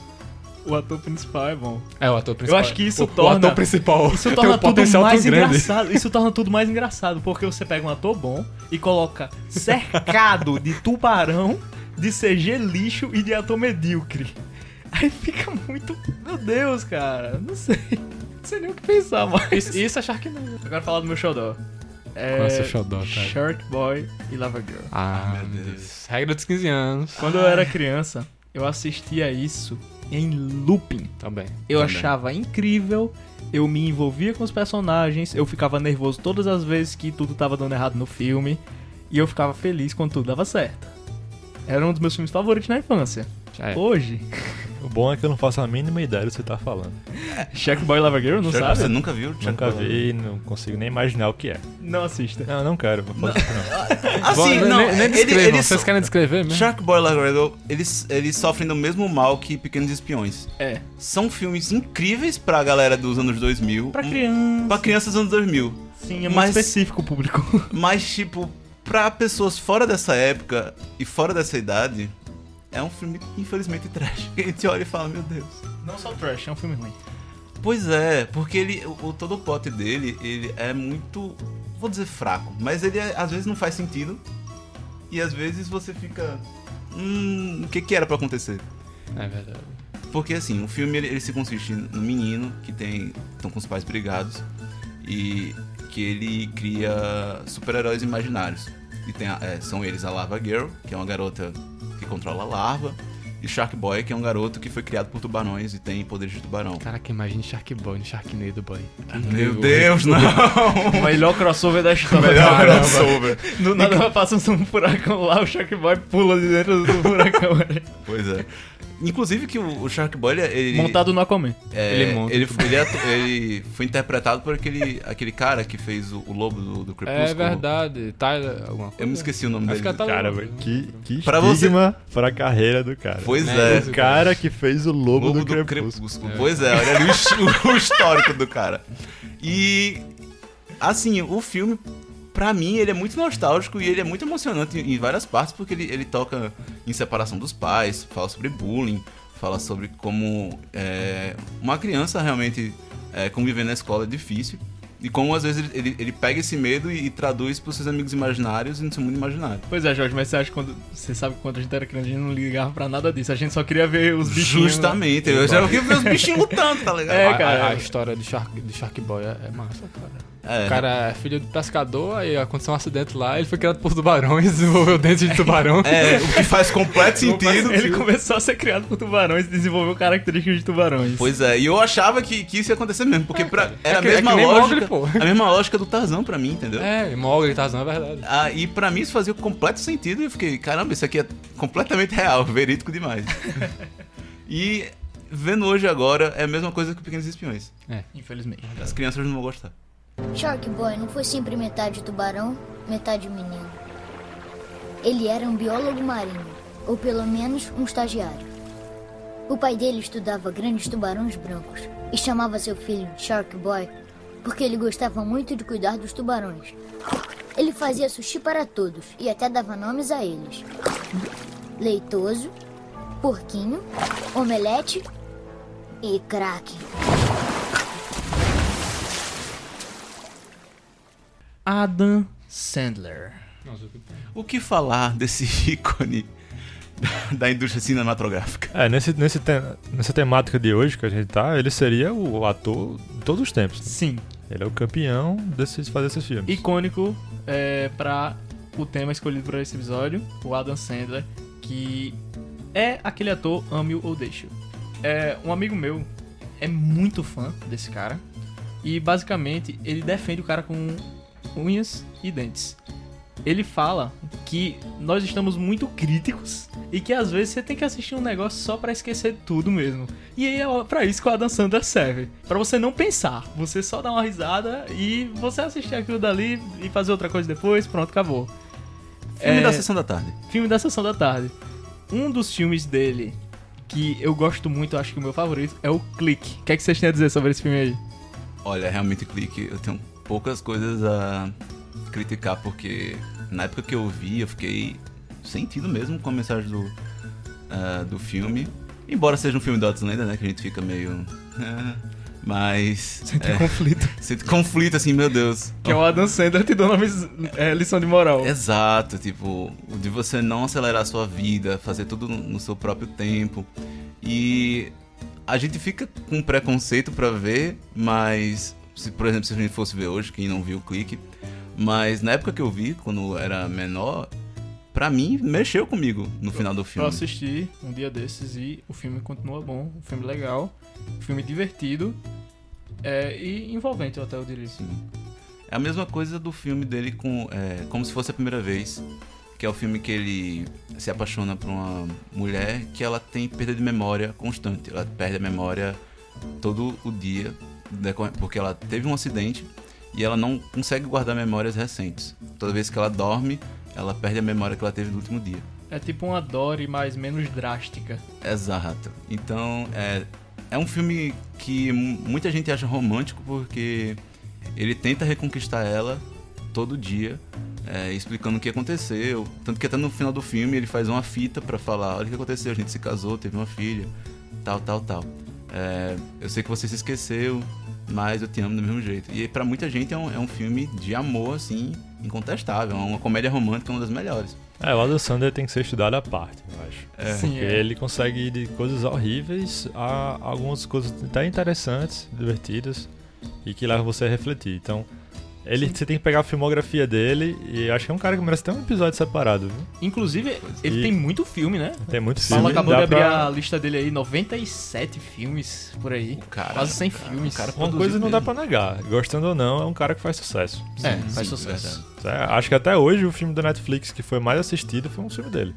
O ator principal é bom. É, o ator principal. acho que isso o, torna- O ator principal Isso tem torna um tudo potencial mais engraçado. Isso torna tudo mais engraçado, porque você pega um ator bom e coloca cercado de tubarão, de CG lixo e de ator medíocre. Aí fica muito. Meu Deus, cara. Não sei. Não sei nem o que pensar mais. Isso, isso é Sharknado. Eu quero falar do meu xodó. É. Qual é o seu xodó, cara? Shark Boy e Lava Girl. Ah, meu meu Deus. Deus. Regra dos 15 anos. Quando eu era criança, eu assistia isso em looping. Também. Eu Também. achava incrível, eu me envolvia com os personagens, eu ficava nervoso todas as vezes que tudo tava dando errado no filme, e eu ficava feliz quando tudo dava certo. Era um dos meus filmes favoritos na infância. É. Hoje, O bom é que eu não faço a mínima ideia do que você tá falando. Shark Boy Lava Girl, não Shark- sabe? Você nunca viu? Shark Nunca Boy? vi, não consigo nem imaginar o que é. Não assista. Não, não quero. Não. Não. Assim, Bom, não, nem, nem ele- descrevam, eles vocês so- querem descrever mesmo? Shark Boy Lava Girl, eles, eles sofrem do mesmo mal que Pequenos Espiões. É. São filmes incríveis pra galera dos anos 2000. Pra criança. Pra crianças dos anos 2000. Sim, é muito Mas- específico o público. Mas, tipo, pra pessoas fora dessa época e fora dessa idade, é um filme, infelizmente, trash. Que a gente olha e fala, meu Deus. Não só trash, é um filme ruim. Pois é, porque ele, o, o- todo o plot dele, ele é muito, vou dizer fraco, mas ele é- às vezes não faz sentido e às vezes você fica, hum, o que que era pra acontecer? É verdade. Porque assim, o filme ele, ele se consiste no menino que tem estão com os pais brigados e que ele cria super-heróis imaginários. E tem a- é, são eles a Lava Girl, que é uma garota que controla a larva, e Shark Boy, que é um garoto que foi criado por tubarões e tem poderes de tubarão. Caraca, imagine Shark Boy no Sharknado Boy. Meu Deus, não! O melhor crossover da história. Melhor Caramba. crossover. Do nada passa um furacão lá, o Shark Boy pula de dentro do furacão. Pois é. Inclusive que o, Shark Boy, ele... Montado no Aquaman. É, Ele monta ele, tudo. ele atu- ele foi interpretado por aquele, aquele cara que fez o, o lobo do, do Crepúsculo. É verdade. Tyler, alguma coisa. Eu me esqueci o nome Acho dele. que é Tyler Cara, Rose. que, que Pra você- estigma pra carreira do cara. Pois É, é. esse O cara que fez o lobo, Lobo do, do Crepúsculo. Crepúsculo. Pois é, olha ali o, o histórico do cara. E, assim, o filme, pra mim, ele é muito nostálgico e ele é muito emocionante em várias partes, porque ele, ele toca em separação dos pais, fala sobre bullying, fala sobre como é, uma criança realmente é, conviver na escola é difícil. E como às vezes ele, ele, ele pega esse medo e, e traduz pros seus amigos imaginários e no seu mundo imaginário. Pois é, Jorge, mas você acha que quando. Você sabe que quando a gente era criança, a gente não ligava pra nada disso. A gente só queria ver os bichinhos. Justamente, eu já queria ver os bichinhos lutando, tá ligado? É, A- cara. A, a história do Shark, do Shark Boy é, é massa, cara. É. O cara é filho de pescador, aí aconteceu um acidente lá, ele foi criado por tubarões, desenvolveu dentes de tubarão. É, o que faz completo sentido. Ele começou a ser criado por tubarões e desenvolveu características de tubarões. Pois é, e eu achava que, que isso ia acontecer mesmo, porque pra- era que- a é mesma lógica. Mowgli, pô. A mesma lógica do Tarzan pra mim, entendeu? É, Mogli, Tarzan, é verdade. Ah, e pra mim isso fazia completo sentido e eu fiquei, caramba, isso aqui é completamente real, verídico demais. e vendo hoje agora é a mesma coisa que Pequenos Espiões. Infelizmente. As crianças não vão gostar. Shark Boy não foi sempre metade tubarão, metade menino. Ele era um biólogo marinho, ou pelo menos um estagiário. O pai dele estudava grandes tubarões brancos e chamava seu filho de Shark Boy porque ele gostava muito de cuidar dos tubarões. Ele fazia sushi para todos e até dava nomes a eles: Leitoso, Porquinho, Omelete e Kraken. Adam Sandler. O que falar desse ícone da, indústria cinematográfica? É, nesse, nesse te- nessa temática de hoje que a gente tá, ele seria o ator de todos os tempos. né? Sim. Ele é o campeão desses, fazer esses filmes. Icônico é, pra o tema escolhido para esse episódio, o Adam Sandler, que é aquele ator ame ou deixe. É, um amigo meu é muito fã desse cara e basicamente ele defende o cara com unhas e dentes. Ele fala que nós estamos muito críticos e que às vezes você tem que assistir um negócio só pra esquecer tudo mesmo. E aí é pra isso que o Adam Sandler serve. Pra você não pensar, você só dar uma risada e você assistir aquilo dali e fazer outra coisa depois, pronto, acabou. Filme É, da Sessão da Tarde. Filme da Sessão da Tarde. Um dos filmes dele que eu gosto muito, acho que o meu favorito, é o Clique. O que, é que vocês têm a dizer sobre esse filme aí? Olha, realmente clique, eu tenho poucas coisas a criticar, porque na época que eu vi, eu fiquei sentido mesmo com a mensagem do, ah, do filme. Embora seja um filme do Outlander, né, que a gente fica meio... ah, mas... Sente é, conflito. sente conflito, assim, meu Deus. Que é o Adam Sandler te dando é, lição de moral. Exato, tipo, o de você não acelerar a sua vida, fazer tudo no seu próprio tempo. E a gente fica com preconceito pra ver, mas se por exemplo, se a gente fosse ver hoje, quem não viu o clique, mas na época que eu vi, quando eu era menor, pra mim mexeu comigo no final do Eu filme. assisti um dia desses e o filme continua bom, um filme legal, um filme divertido é, e envolvente, eu até eu diria. Sim. É a mesma coisa do filme dele com é, como se fosse a primeira vez, que é o filme que ele se apaixona por uma mulher que ela tem perda de memória constante. Ela perde a memória todo o dia, porque ela teve um acidente e ela não consegue guardar memórias recentes. Toda vez que ela dorme, ela perde a memória que ela teve no último dia. É tipo uma Dory, mas menos drástica. Exato. Então, é, é um filme que mu- muita gente acha romântico porque ele tenta reconquistar ela todo dia, é, explicando o que aconteceu. Tanto que até no final do filme ele faz uma fita pra falar: olha o que aconteceu, a gente se casou, teve uma filha, tal, tal, tal. É, eu sei que você se esqueceu, mas eu te amo do mesmo jeito. E pra muita gente é um, é um filme de amor, assim, incontestável. É uma comédia romântica, uma das melhores. É, o Adam Sandler tem que ser estudado à parte, eu acho. É. Sim, Porque ele consegue ir de coisas horríveis a algumas coisas até interessantes, divertidas e que levam você a refletir. Então, ele, você tem que pegar a filmografia dele e acho que é um cara que merece ter um episódio separado, viu? Inclusive, ele E- tem muito filme, né? Tem muito filme. Paulo acabou dá de abrir pra- a lista dele aí, 97 filmes por aí. cara- Quase 100 o cara- filmes. cara Uma coisa não dá pra negar. Gostando ou não, é um cara que faz sucesso. é, Sim, faz sim, sucesso. verdade. É, Acho que até hoje o filme da Netflix que foi mais assistido foi um filme dele.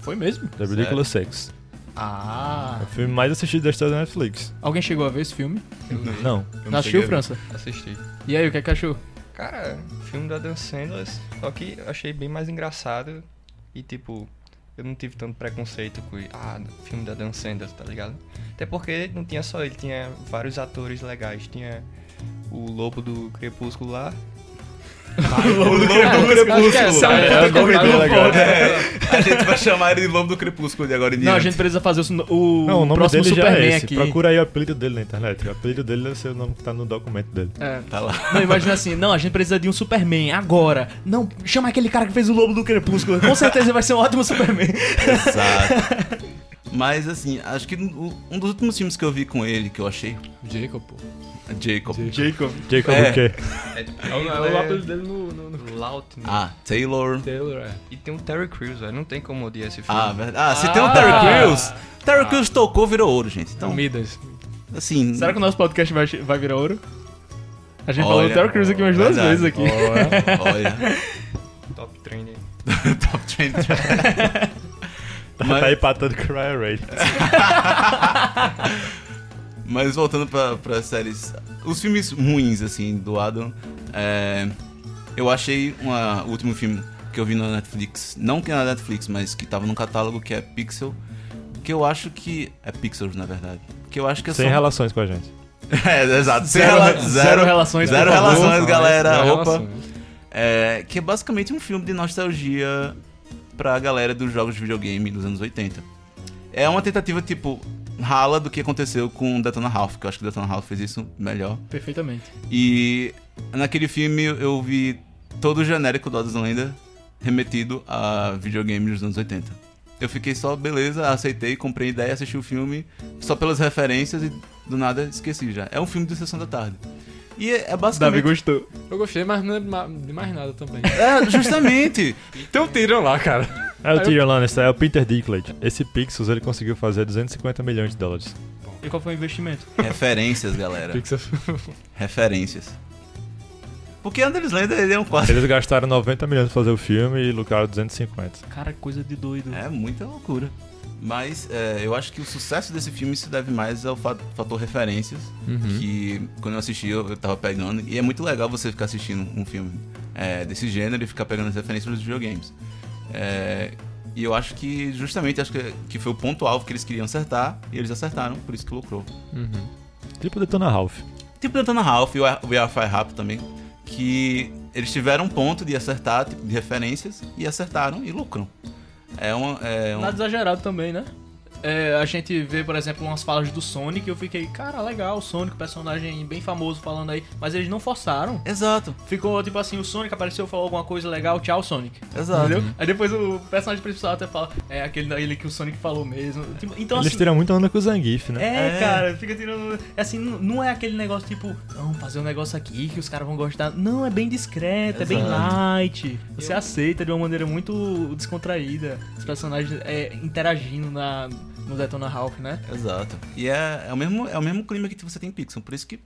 Foi mesmo? The Ridiculous Six. Ah. É o filme mais assistido da história da Netflix. Alguém chegou a ver esse filme? Não. Eu Não assistiu, cheguei a ver. França? Assisti. E aí, o que é que achou? Cara, filme da Dan Sandler, só que eu achei bem mais engraçado e tipo, eu não tive tanto preconceito com ah, filme da Dan Sandler, tá ligado? Até porque não tinha só ele, tinha vários atores legais, tinha o Lobo do Crepúsculo lá. O Lobo do Crepúsculo. Crepúsculo. É, a gente vai chamar ele de Lobo do Crepúsculo de agora em Não, a diante. gente precisa fazer o, o Não, o nome próximo dele já Superman é esse. aqui. Procura aí o apelido dele na internet. O apelido dele deve ser o nome que tá no documento dele. É. Tá lá. Não, imagina assim, não, a gente precisa de um Superman agora. Não, chama aquele cara que fez o Lobo do Crepúsculo. Com certeza vai ser um ótimo Superman. Exato. Mas assim, acho que um dos últimos filmes que eu vi com ele, que eu achei. Jacob, pô. Jacob. Jacob. Jacob É. o quê? É o, é o apelido dele no, no, no Lautner. Ah, Taylor. Taylor, é. E tem o Terry Crews, velho. Não tem como odiar esse filme. Ah, verdade. Ah, se tem um Terry Crews. Terry Crews tocou, virou ouro, gente. Então, Midas. assim. Será que o nosso podcast vai, vai virar ouro? A gente falou olha, do Terry Crews aqui umas duas vezes aqui. Olha. Top trend aí. Top Trend. Tá, Mas- tá empatando com o Ryan Ray. Mas voltando pra, pra séries. Os filmes ruins, assim, do Adam. é, eu achei uma- o último filme que eu vi na Netflix. Não que é na Netflix, mas que tava no catálogo, que é Pixel. Que eu acho que. É Pixels, na verdade. Que eu acho que é Sem só. relações com a gente. É, exato. Sem Zero- rela- zero relações, Zero por favor. relações, galera. Zero Opa. relações. É, que é basicamente um filme de nostalgia pra galera dos jogos de videogame dos anos 80. É uma tentativa, tipo, rala do que aconteceu com Detona Ralph, que eu acho que Detona Ralph fez isso melhor. Perfeitamente. E naquele filme eu vi todo o genérico do Adam Lenda remetido a videogames dos anos 80. Eu fiquei só, beleza, aceitei, comprei ideia, assisti o filme só pelas referências e do nada esqueci já. É um filme de sessão da tarde. E é, é Davi basicamente... gostou. Eu gostei, mas não é de mais nada também. É, justamente. Tem um tiro lá, cara. É o Tyrion Lannister, é o Peter Dinklage. Esse Pixels ele conseguiu fazer 250 milhões de dólares. E qual foi o investimento? Referências, galera. Pixel. Referências. Porque Anders Lender, ele é um quadro. Eles gastaram 90 milhões pra fazer o filme e lucraram 250. Cara, coisa de doido. É muita loucura. Mas é, eu acho que o sucesso desse filme se deve mais ao fa- fator referências. Uhum. Que quando eu assisti eu, eu tava pegando. E é muito legal você ficar assistindo um filme é, desse gênero e ficar pegando as referências dos videogames. É, e eu acho que justamente acho que, que foi o ponto-alvo que eles queriam acertar. E eles acertaram, por isso que lucrou. Uhum. Tipo Detona Ralph. Tipo Detona Ralph e o We Are Fire Rap também. Que eles tiveram um ponto de acertar, tipo, de referências, e acertaram e lucram. É uma. É um- Nada exagerado também, né? É, a gente vê, por exemplo, umas falas do Sonic e eu fiquei, cara, legal, o Sonic, personagem bem famoso falando aí, mas eles não forçaram. Exato, Ficou tipo assim, o Sonic apareceu, falou alguma coisa legal, tchau, Sonic. exato. Entendeu? Aí depois o personagem principal até fala, é aquele daí que o Sonic falou mesmo. Tipo, então Eles assim. tiram muita onda com o Zangief, né? É, É. cara, fica tirando. é Assim, não é aquele negócio tipo, não, fazer um negócio aqui que os caras vão gostar. Não, é bem discreto, é bem Exato. light. Você aceita de uma maneira muito descontraída. Os personagens é, interagindo na, no Detona Ralph, né? Exato. E é, é, o mesmo, é o mesmo clima que você tem em Pixel, por isso que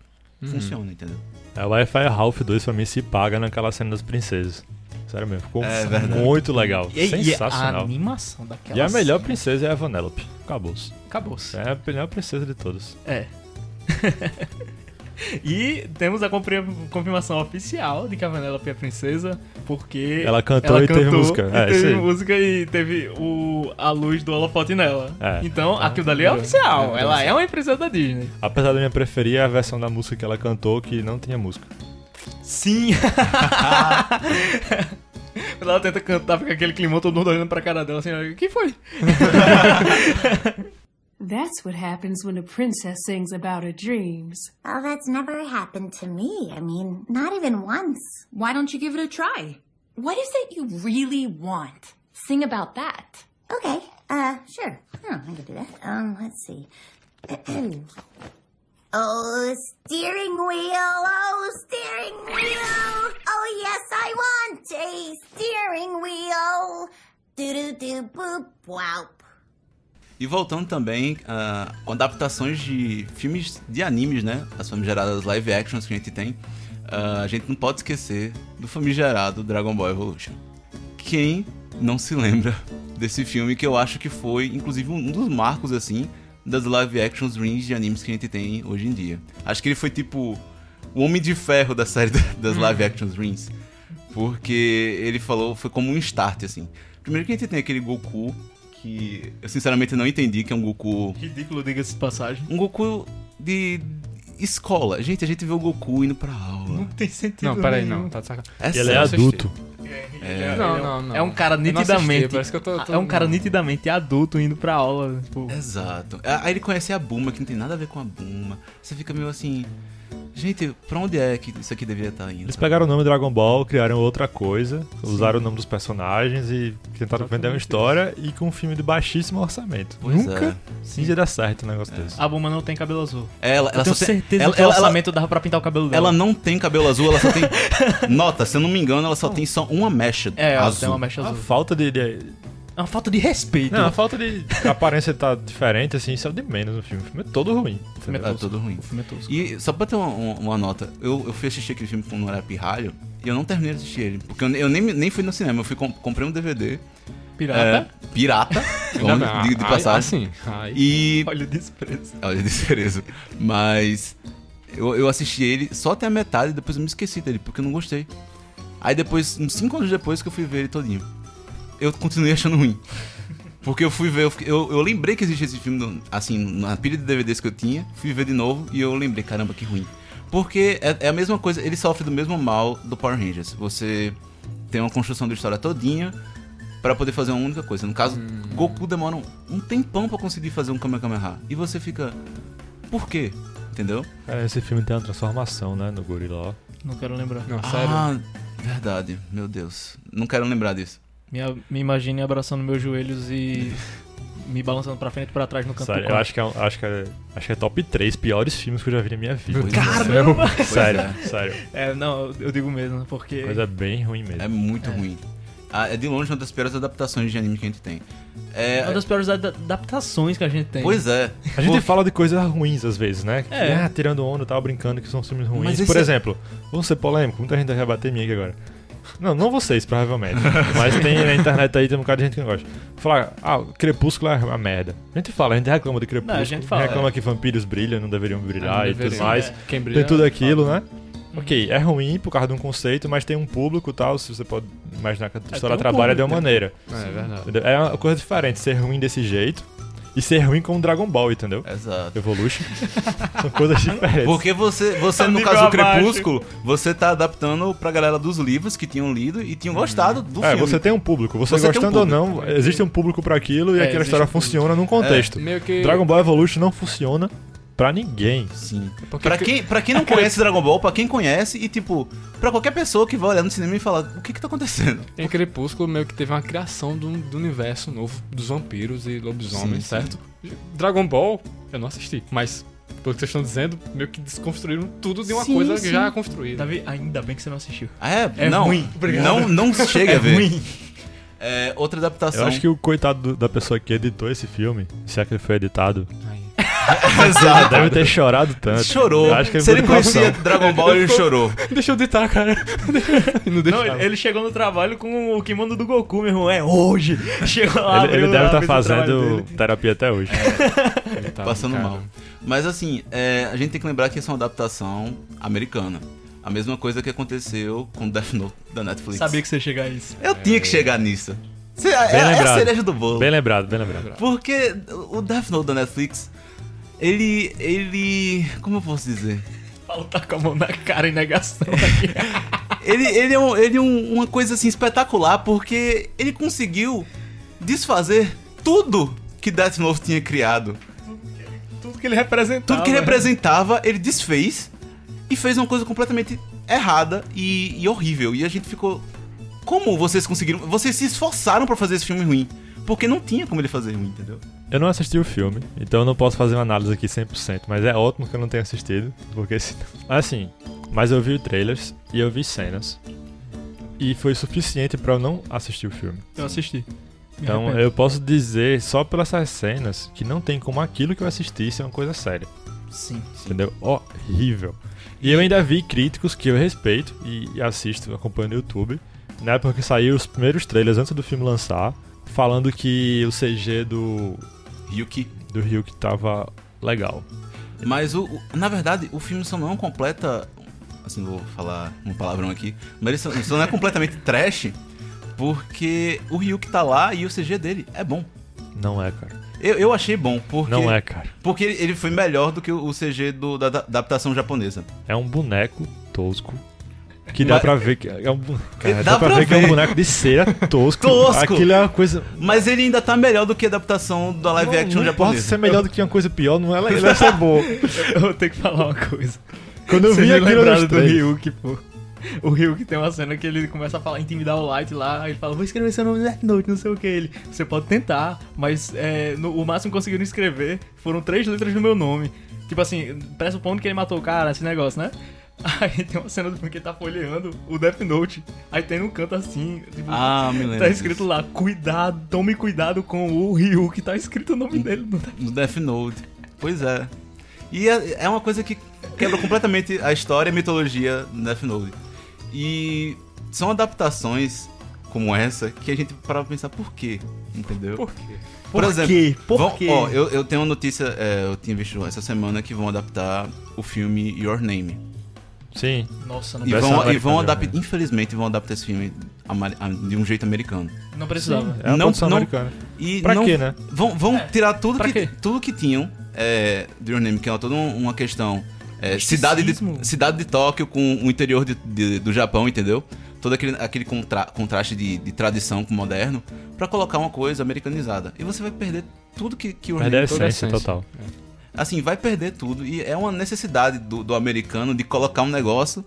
Uhum. funciona, entendeu? É, o Wi-Fi Ralph 2 pra mim se paga naquela cena das princesas. Sério mesmo, ficou É muito legal. E, e a Sensacional. animação daquela E a melhor cena. princesa é a Vanellope. Acabou-se. Acabou-se. É a melhor princesa de todas. É. e temos a confirmação oficial de que a Vanellope é princesa, porque Ela cantou e teve música. e É, teve aí. música e teve o, a luz do holofote nela. É. Então, aquilo dali é oficial. Ela é uma princesa da Disney. Apesar da minha preferir é a versão da música que ela cantou que não tinha música. Sim! Quando ela tenta cantar, fica aquele climão, todo mundo olhando pra cara dela assim, o que foi? That's what happens when a princess sings about her dreams. Oh, that's never happened to me. I mean, not even once. Why don't you give it a try? What is it you really want? Sing about that. Okay, uh, sure. Oh, I can do that. Um, let's see. oh, steering wheel, oh, steering wheel. Oh, yes, I want a steering wheel. Do-do-do, boop, wow. E voltando também ah, com adaptações de filmes de animes, né? As famigeradas live actions que a gente tem. ah, a gente não pode esquecer do famigerado Dragon Ball Evolution. Quem não se lembra desse filme que eu acho que foi, inclusive, um dos marcos, assim, das live actions rings de animes que a gente tem hoje em dia. Acho que ele foi tipo o Homem de Ferro da série da- das live actions rings. Porque ele falou, foi como um start, assim. Primeiro que a gente tem aquele Goku que eu sinceramente não entendi que é um Goku. Ridículo, diga-se de passagem. Um Goku de escola. Gente, a gente vê o Goku indo pra aula. Não tem sentido Não, peraí, nenhum. não, tá de sacanagem. É E ele é sério. adulto. É, Não, é um- não, não. É um cara nitidamente. assisti, parece que eu tô- tô- é um cara não. nitidamente adulto indo pra aula. Tipo, Exato. Aí ele conhece a Buma, que não tem nada a ver com a Buma. Você fica meio assim. Gente, pra onde é que isso aqui deveria estar indo? Eles pegaram o nome Dragon Ball, criaram outra coisa, usaram o nome dos personagens e tentaram vender uma história e com um filme de baixíssimo orçamento. Pois Nunca é. sim. ia dar certo um negócio desse. A Buma não tem cabelo azul. Ela, Eu ela tenho só tem, certeza ela, que o ela, ela, orçamento dava pra pintar o cabelo dela. ela não tem cabelo azul, ela só tem. Nota, se eu não me engano, ela só tem só uma mecha É, ela azul. tem uma mecha A azul. falta de, de- É uma falta de respeito. Não, a falta de a aparência tá diferente, assim, isso é o de menos no filme. O filme é todo ruim. O filme é É todo ruim. O filme é tosco. E só pra ter uma, uma- uma nota, eu, eu fui assistir aquele filme quando era pirralho e eu não terminei de assistir ele. Porque eu, eu nem, nem fui no cinema, eu fui com- comprei um DVD. Pirata. é, pirata, Não, de, de ai, passagem. Assim, ai. E. Olha o desprezo. Olha, desprezo. Mas. Eu, eu assisti ele só até a metade e depois eu me esqueci dele, porque eu não gostei. Aí depois, uns 5 anos depois que eu fui ver ele todinho, eu continuei achando ruim. Porque eu fui ver, eu, eu, eu lembrei que existia esse filme, no- assim, na pilha de DVDs que eu tinha, fui ver de novo e eu lembrei, caramba, que ruim. Porque é, é a mesma coisa, ele sofre do mesmo mal do Power Rangers. Você tem uma construção da história todinha pra poder fazer uma única coisa. No caso, Goku demora um, um tempão pra conseguir fazer um Kamehameha. E você fica, por quê? Entendeu? É, esse filme tem uma transformação, né, no gorila ó. Não quero lembrar. Não, sério. Ah, verdade. Meu Deus. Não quero lembrar disso. Me, me imagine abraçando meus joelhos e me balançando pra frente e pra trás no canto Sério, do eu acho que, é, um- acho, que é, acho que é top 3 piores filmes que eu já vi na minha vida. Pois Caramba! Sério, é. sério. É, não, eu digo mesmo, porque... Coisa bem ruim mesmo. É muito ruim. Ah, é de longe uma das piores adaptações de anime que a gente tem. É, É uma das piores ad- adaptações que a gente tem. Pois é. A gente fala de coisas ruins às vezes, né? Que, É. Ah, tirando onda e tal, brincando que são filmes ruins. Mas Por é- exemplo, vamos ser polêmico, muita gente vai bater em mim aqui agora. Não, não vocês, provavelmente. mas tem na internet aí, tem um bocado de gente que não gosta. Falar, ah, Crepúsculo é uma merda. A gente fala, a gente reclama de Crepúsculo. Não, a gente fala, reclama é. que vampiros brilham, não deveriam brilhar Não e deveriam, tudo mais. é. Quem brilha, Tem tudo aquilo, fala. né? Ok, é ruim por causa de um conceito, mas tem um público e tal, se você pode imaginar que a história um trabalha de uma público, maneira. É verdade. Entendeu? É uma coisa diferente ser ruim desse jeito e ser ruim com Dragon Ball, entendeu? Exato. Evolution. São coisas diferentes. Porque você, você no Nível caso do. Crepúsculo, você tá adaptando pra galera dos livros que tinham lido e tinham gostado do É, filme. você tem um público. Você, Você tem um gostando ou público. não, existe um público pra aquilo e É, aquela história um público. funciona num contexto. Meio que. Dragon Ball Evolution não funciona pra ninguém. Sim. Porque Pra que- quem, pra quem não conhece Dragon Ball, pra quem conhece, e tipo, pra qualquer pessoa que vai olhar no cinema e falar, o que que tá acontecendo? Em Crepúsculo meio que teve uma criação do, do universo novo dos vampiros e lobisomens, Sim, certo? Dragon Ball, eu não assisti, mas pelo que vocês estão dizendo, meio que desconstruíram tudo de uma Sim, coisa sim. já construída. Davi, ainda bem que você não assistiu. Ah, é? É não, ruim. Obrigado. não, não chega É a ver. ruim. É, outra adaptação. Eu acho que o coitado do- da pessoa que editou esse filme, se é que ele foi editado, Aí. Exato. Deve ter chorado tanto. Chorou. Acho que Se ele conhecia. Dragon Ball, ele chorou. Deixa eu ditar, cara. Não Não, ele, ele chegou no trabalho com o kimono do Goku, meu irmão. É hoje. Chegou lá, Ele, ele deve estar trabalho fazendo terapia até hoje. Ele tá, passando cara. mal. Mas assim, é, a gente tem que lembrar que essa é uma adaptação americana. A mesma coisa que aconteceu com Death Note da Netflix. Sabia que você ia chegar a isso. Eu tinha que chegar nisso. Cê- é, é a cereja do bolo. Bem lembrado, bem lembrado. Porque o Death Note da Netflix, ele. ele. Como eu posso dizer? Paulo tá com a mão na cara em negação aqui. Ele, ele é, um- ele é um- uma coisa assim espetacular porque ele conseguiu desfazer tudo que Death Note tinha criado. Tudo que ele representava. Tudo que ele representava, ele desfez e fez uma coisa completamente errada e, e horrível. E a gente ficou. Como vocês conseguiram? Vocês se esforçaram pra fazer esse filme ruim. Porque não tinha como ele fazer ruim, entendeu? Eu não assisti o filme, então eu não posso fazer uma análise aqui 100%, mas é ótimo que eu não tenha assistido, porque se... Mas assim, mas eu vi trailers e eu vi cenas, e foi suficiente pra eu não assistir o filme. Eu assisti. Me Então arrependo. eu posso dizer, só pelas essas cenas, que não tem como aquilo que eu assisti ser uma coisa séria, Sim. entendeu? Horrível. E eu ainda vi críticos que eu respeito e assisto, acompanho no YouTube, na época que saiu os primeiros trailers antes do filme lançar, falando que o CG do Yuki. do Ryuk tava legal. Mas, o, o- na verdade, o filme só não é um completa. Assim, vou falar um palavrão aqui. Mas ele só, não é completamente trash. Porque o Ryuk tá lá e o CG dele é bom. Não é, cara. Eu, eu achei bom, porque. Não é, cara. Porque ele ele foi melhor do que o CG do, da, da adaptação japonesa. É um boneco tosco. Que dá Mas- pra ver que é um, cara, Dá dá pra, pra ver, que é ver. um boneco de cera tosco. Tosco! Aquilo é uma coisa. Mas ele ainda tá melhor do que a adaptação da live não, action não japonesa. se é melhor do que uma coisa pior, não é, ele ser bom. Eu vou ter que falar uma coisa. Quando eu Vocês vi aquilo nos do Ryuk, pô. O Ryuk tem uma cena que ele começa a falar, intimidar o Light lá, ele fala, vou escrever seu nome no Death Note, não sei o que. Ele, você pode tentar, mas é, no- o máximo que conseguiram escrever foram três letras do meu nome. Tipo assim, pressupondo que ele matou o cara, esse negócio, né? Aí tem uma cena do filme que ele tá folheando o Death Note. Aí tem num canto assim, tipo, Ah, me lembro. tá escrito lá, cuidado, tome cuidado com o Ryuk, tá escrito o nome dele no Death No Death Note. Pois é. E é, é uma coisa que quebra completamente a história e a mitologia do Death Note. E são adaptações como essa que a gente para pensar por quê, entendeu? Por quê? Por, Por exemplo, quê? Por vão- quê? ó, eu, eu tenho uma notícia, é, eu tinha visto essa semana que vão adaptar o filme Your Name. Sim. Nossa, não, E vão, e vão adaptar, infelizmente, vão adaptar esse filme de um jeito americano. não precisava. É uma Não- produção não- americana. E Pra não- quê, né? Vão, vão tirar tudo pra que, quê? tudo que tinham é, de Your Name, que é toda um- uma questão. é, cidade, de, cidade de Tóquio com o interior de- de- do Japão, entendeu? Todo aquele, aquele contra- contraste de, de tradição com o moderno, pra colocar uma coisa americanizada. E você vai perder tudo que, que Your Perde a Name toda a essência total. Assim, vai perder tudo. E é uma necessidade do, do americano de colocar um negócio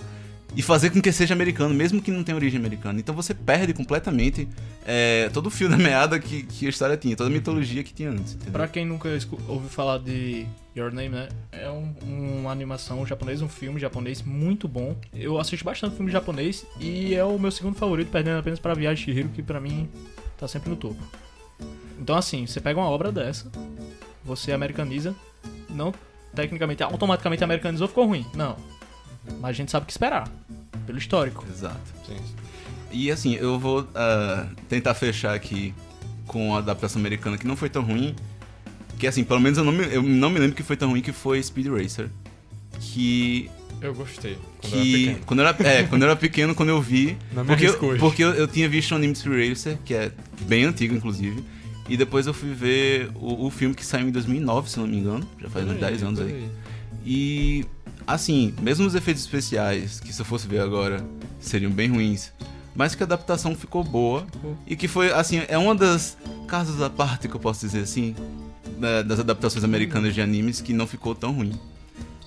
e fazer com que seja americano, mesmo que não tenha origem americana. Então você perde completamente é, todo o fio da meada que, que a história tinha, toda a mitologia que tinha antes. Pra quem nunca ouviu falar de Your Name, né? É um, uma animação japonesa, um filme japonês muito bom. Eu assisto bastante filme japonês e é o meu segundo favorito, perdendo apenas pra Viagem de Chihiro, que pra mim tá sempre no topo. Então assim, você pega uma obra dessa, você americaniza, não tecnicamente, automaticamente americanizou, ficou ruim. Não. Mas a gente sabe o que esperar, pelo histórico. Exato. Sim. E assim, eu vou ah, tentar fechar aqui com a adaptação americana que não foi tão ruim. Que assim, pelo menos eu não me, eu não me lembro que foi tão ruim que foi Speed Racer. Que. Eu gostei. Quando eu era que pequeno. quando eu era, é, quando eu era pequeno, quando eu vi. Não porque eu, porque eu, eu tinha visto o anime Speed Racer, que é bem antigo, inclusive. E depois eu fui ver o, o filme que saiu em 2009, se não me engano. Já faz uns 10 anos aí. E, assim, mesmo os efeitos especiais, que se eu fosse ver agora, seriam bem ruins, mas que a adaptação ficou boa e que foi, assim, é uma das casos à parte que eu posso dizer assim, da- das adaptações americanas de animes que não ficou tão ruim.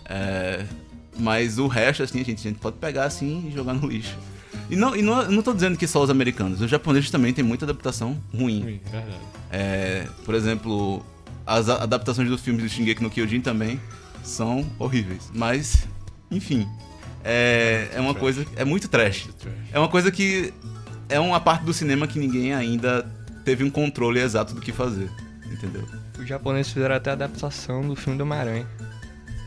É, mas o resto, assim, a gente, a gente pode pegar assim e jogar no lixo. E não, e não, eu não tô dizendo que só os americanos, os japoneses também tem muita adaptação ruim. Ruim, verdade. É, por exemplo, as adaptações dos filmes do Shingeki no Kyojin também são horríveis. Mas, enfim, é, é uma Trash. coisa. É muito trash. Trash. É uma coisa que. É uma parte do cinema que ninguém ainda teve um controle exato do que fazer. entendeu? Os japoneses fizeram até a adaptação do filme do Homem-Aranha.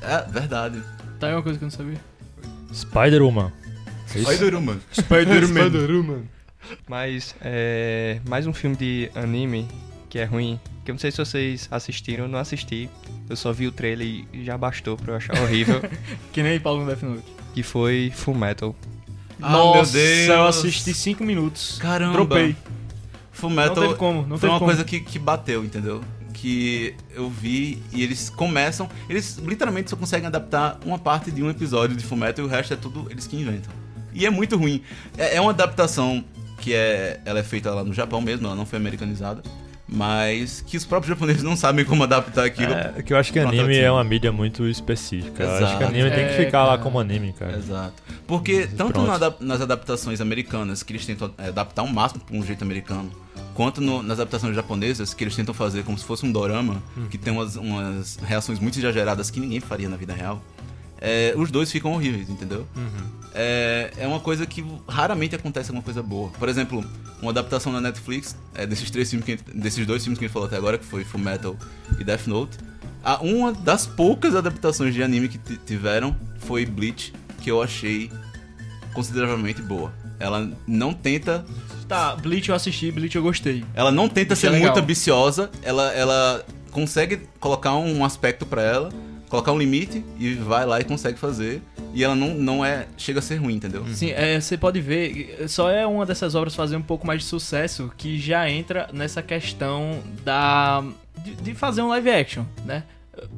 É, verdade. Tá aí uma coisa que eu não sabia. Spider-Woman. Spider-Man. Spider-Man. Mas é mais um filme de anime que é ruim. Que eu não sei se vocês assistiram, eu não assisti. Eu só vi o trailer e já bastou pra eu achar horrível. Que nem Paulo no Death Note. que foi Full Metal. Ah, Nossa, meu Deus. eu assisti 5 minutos. Caramba. Dropei. Fullmetal Não teve como, não foi teve uma como. coisa que, que bateu, entendeu? Que eu vi e eles começam. Eles literalmente só conseguem adaptar uma parte de um episódio de Fullmetal e o resto é tudo eles que inventam. E é muito ruim. É, é uma adaptação que é, ela é feita lá no Japão mesmo, ela não foi americanizada. Mas que os próprios japoneses não sabem como adaptar aquilo. É, que eu acho que anime é uma mídia muito específica. Eu acho que Exato. anime tem que É, ficar lá cara. como anime, cara. Exato. Porque tanto Pronto. na nas adaptações americanas, que eles tentam é, adaptar o máximo para um jeito americano, quanto no- nas adaptações japonesas, que eles tentam fazer como se fosse um dorama, que tem umas, umas reações muito exageradas que ninguém faria na vida real, é, os dois ficam horríveis, entendeu? É, é uma coisa que raramente acontece alguma coisa boa. Por exemplo, uma adaptação na Netflix, é, desses três filmes, que, desses dois filmes que a gente falou até agora, que foi Full Metal e Death Note, a, uma das poucas adaptações de anime que ti- tiveram foi Bleach, que eu achei consideravelmente boa. Ela não tenta Tá, Bleach eu assisti, Bleach eu gostei. ela não tenta Isso ser é muito ambiciosa, ela, ela consegue colocar um aspecto pra ela, colocar um limite e vai lá e consegue fazer. E ela não, não é. chega a ser ruim, entendeu? Sim, é, você pode ver, só é uma dessas obras fazer um pouco mais de sucesso que já entra nessa questão da. de, de fazer um live action, né?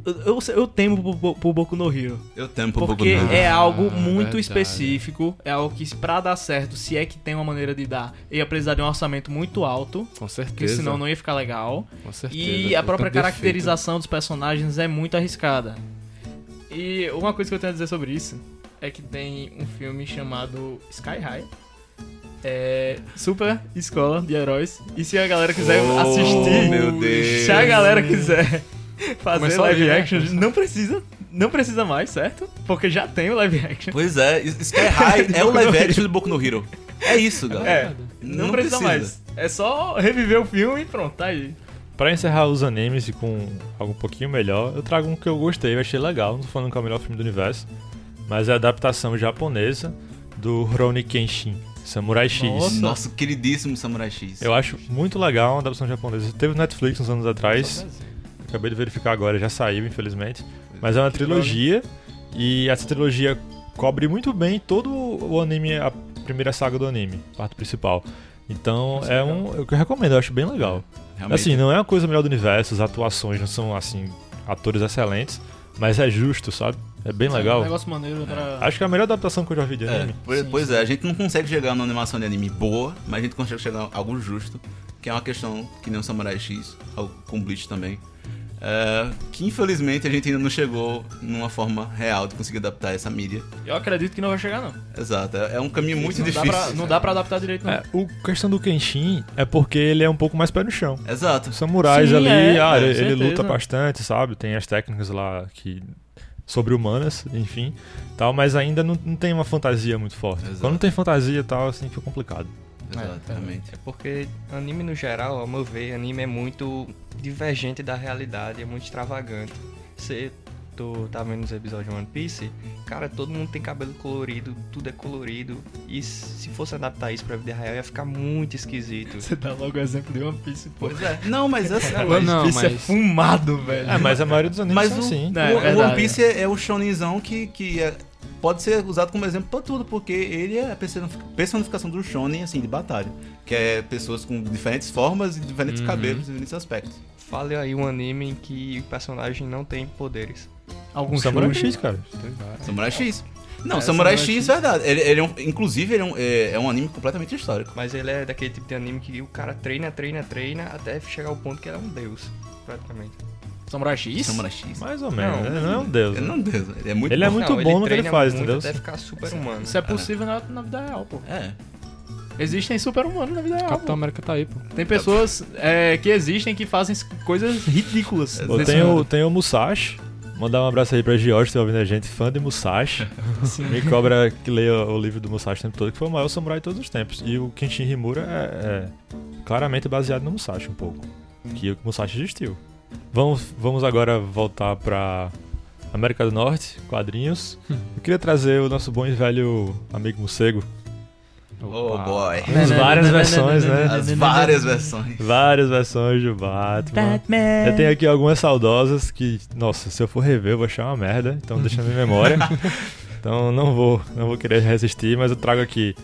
Eu, eu, eu temo pro, pro, Boku no Hero. Eu temo pro Porque Boku no é Hero. algo Ah, muito verdade. específico, é algo que pra dar certo, se é que tem uma maneira de dar, ia precisar de um orçamento muito alto, Com porque certeza. senão não ia ficar legal. Com certeza. E a própria tanto defeito. caracterização dos personagens é muito arriscada. E uma coisa que eu tenho a dizer sobre isso é que tem um filme chamado Sky High. É Super Escola de Heróis. E se a galera quiser Oh, assistir, meu Deus. se a galera quiser fazer Começou live né? action, não precisa, não precisa mais, certo? Porque já tem o live action. Pois é, Sky High é o live action do Boku no Hero. É isso, galera. É, não, precisa, mais. É só reviver o filme e pronto, tá aí. Pra encerrar os animes e com algo um pouquinho melhor, eu trago um que eu gostei, eu achei legal. Não tô falando que é o melhor filme do universo, mas é a adaptação japonesa do Rurouni Kenshin, Samurai X. Nossa. Nosso queridíssimo Samurai X. Eu acho muito legal uma adaptação japonesa. Teve no Netflix uns anos atrás. Acabei de verificar agora, já saiu, infelizmente. Mas é uma trilogia. E essa trilogia cobre muito bem todo o anime, a primeira saga do anime, parte principal. Então é um. Eu recomendo, eu acho bem legal. Realmente. Assim, não é a coisa melhor do universo, as atuações não são assim, atores excelentes, mas é justo, sabe? É bem É um legal. negócio maneiro pra. Acho que é a melhor adaptação que eu já vi de É, anime. pois, Sim, pois sim. é, a gente não consegue chegar numa animação de anime boa, mas a gente consegue chegar a algo justo, que é uma questão que nem o Samurai X, algo com Bleach também. É, que infelizmente a gente ainda não chegou numa forma real de conseguir adaptar essa mídia. Eu acredito que não vai chegar, não. Exato, é, é um caminho muito não difícil. Dá pra, não dá pra adaptar direito, não. É, o questão do Kenshin é porque ele é um pouco mais pé no chão. Exato. Os samurais Sim, ali, é, ah, é, ele, ele luta bastante, sabe? Tem as técnicas lá que sobre-humanas, enfim, tal, mas ainda não, não tem uma fantasia muito forte. Exato. Quando não tem fantasia e tal, assim, fica complicado. Exatamente. É porque anime no geral, ao meu ver, anime é muito divergente da realidade, é muito extravagante. Você tu tá vendo os episódios de One Piece, cara, todo mundo tem cabelo colorido, tudo é colorido. E se fosse adaptar isso pra vida real, ia ficar muito esquisito. Você dá logo o exemplo de One Piece, pô. Pois é. Não, mas assim. One Não, Piece é mas- fumado, velho. É, mas a maioria dos animes Mas são o, assim. o- É, o One Piece é, é o shonenzão que, que é- pode ser usado como exemplo pra tudo, porque ele é a personific- personificação do shonen, assim, de batalha. Que é pessoas com diferentes formas e diferentes Uhum. cabelos e diferentes aspectos. Fale aí um anime em que o personagem não tem poderes. Algum Samurai? X, cara. Samurai X. Não, É, Samurai, Samurai X, X. verdade. Ele, ele é um- inclusive, ele é um, é, é um anime completamente histórico. Mas ele é daquele tipo de anime que o cara treina, treina, treina, até chegar ao ponto que ele é um deus, praticamente. Samurai X? Samurai X. Mais ou menos, Não, ele não é um deus. Ele não é Deus, ele é muito Ele é bom. muito bom no que ele faz, entendeu? Até ficar super humano. Isso é possível na, na vida real, pô. É. Existem super-humanos na vida real. Capitão. América tá aí, pô. Tem pessoas é, que existem que fazem coisas ridículas. Pô, tem, o, tem o Musashi. Mandar um abraço aí pra George, que tá ouvindo a gente, fã de Musashi. Me cobra que leia o livro do Musashi o tempo todo, que foi o maior samurai de todos os tempos. E o Kenshin Himura é, é claramente baseado no Musashi um pouco. que o Musashi existiu. Vamos, vamos agora voltar pra América do Norte, quadrinhos. Eu queria trazer o nosso bom e velho amigo morcego. Oh boy. Temos várias versões, né? As várias versões. Várias versões do Batman. Batman. Eu tenho aqui algumas saudosas que, nossa, se eu for rever, eu vou achar uma merda. Então deixa na minha memória. então não vou, não vou querer resistir, mas eu trago aqui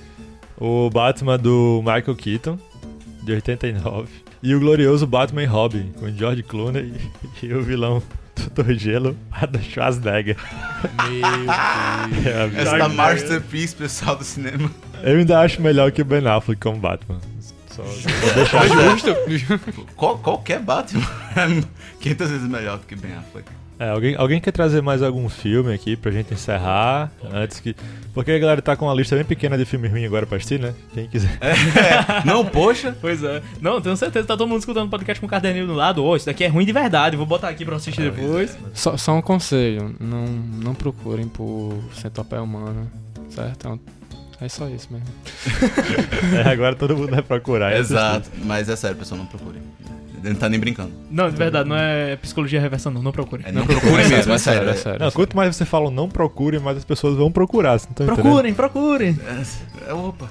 o Batman do Michael Keaton, de 89. E o glorioso Batman e Robin, com George Clooney e, e o vilão do Gelo, Adam Schwarzenegger. É, Essa da masterpiece, pessoal do cinema. Eu ainda acho melhor que o Ben Affleck como Batman. Só vou deixar Qual, qualquer Batman é 500 vezes melhor do que Ben Affleck. É, alguém, alguém quer trazer mais algum filme aqui pra gente encerrar? Antes que. Porque a galera tá com uma lista bem pequena de filme ruim agora pra assistir, né? Quem quiser. É, não, poxa. Pois é. Não, tenho certeza que tá todo mundo escutando o podcast com o caderninho do lado. Ô, isso daqui é ruim de verdade. Vou botar aqui pra assistir depois. Só, só um conselho, não, não procurem por centopeia humana, certo? É É só isso mesmo. É, agora todo mundo vai procurar. Exato. Mas é sério, pessoal, não procurem. Ele não tá nem brincando. Não, de verdade, não é psicologia reversa, não. Não procure. É, não procurem mesmo, é sério. é é- sério. Não, quanto mais você fala não procure, mais as pessoas vão procurar. Você não entendendo? Procurem, procurem. É, opa,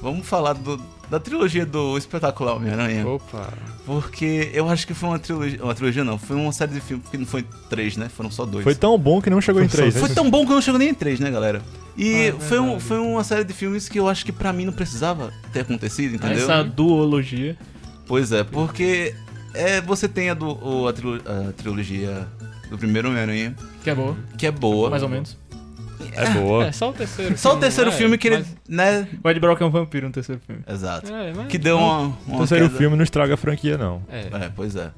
vamos falar do- da trilogia do espetacular Homem-Aranha. Opa. Porque eu acho que foi uma trilogia. Uma trilogia não, foi uma série de filmes que não foi três, né? Foram só dois. Foi tão bom que não chegou em três. Foi né? tão bom que não chegou nem em três, né, galera? E Ah, foi, um, foi uma série de filmes que eu acho que pra mim não precisava ter acontecido, entendeu? Essa duologia. Pois é, porque é, você tem a, do, o- a, trilo- a trilogia do primeiro Homem-Aranha, Que é boa. que é boa. Mais ou menos. É boa. É, só o terceiro Só o filme, terceiro é, filme que ele. Né? O Ed Brock é um vampiro no terceiro filme. Exato. É, mas- Que deu uma. O uma terceiro queda. filme não estraga a franquia, não. É. É, pois é.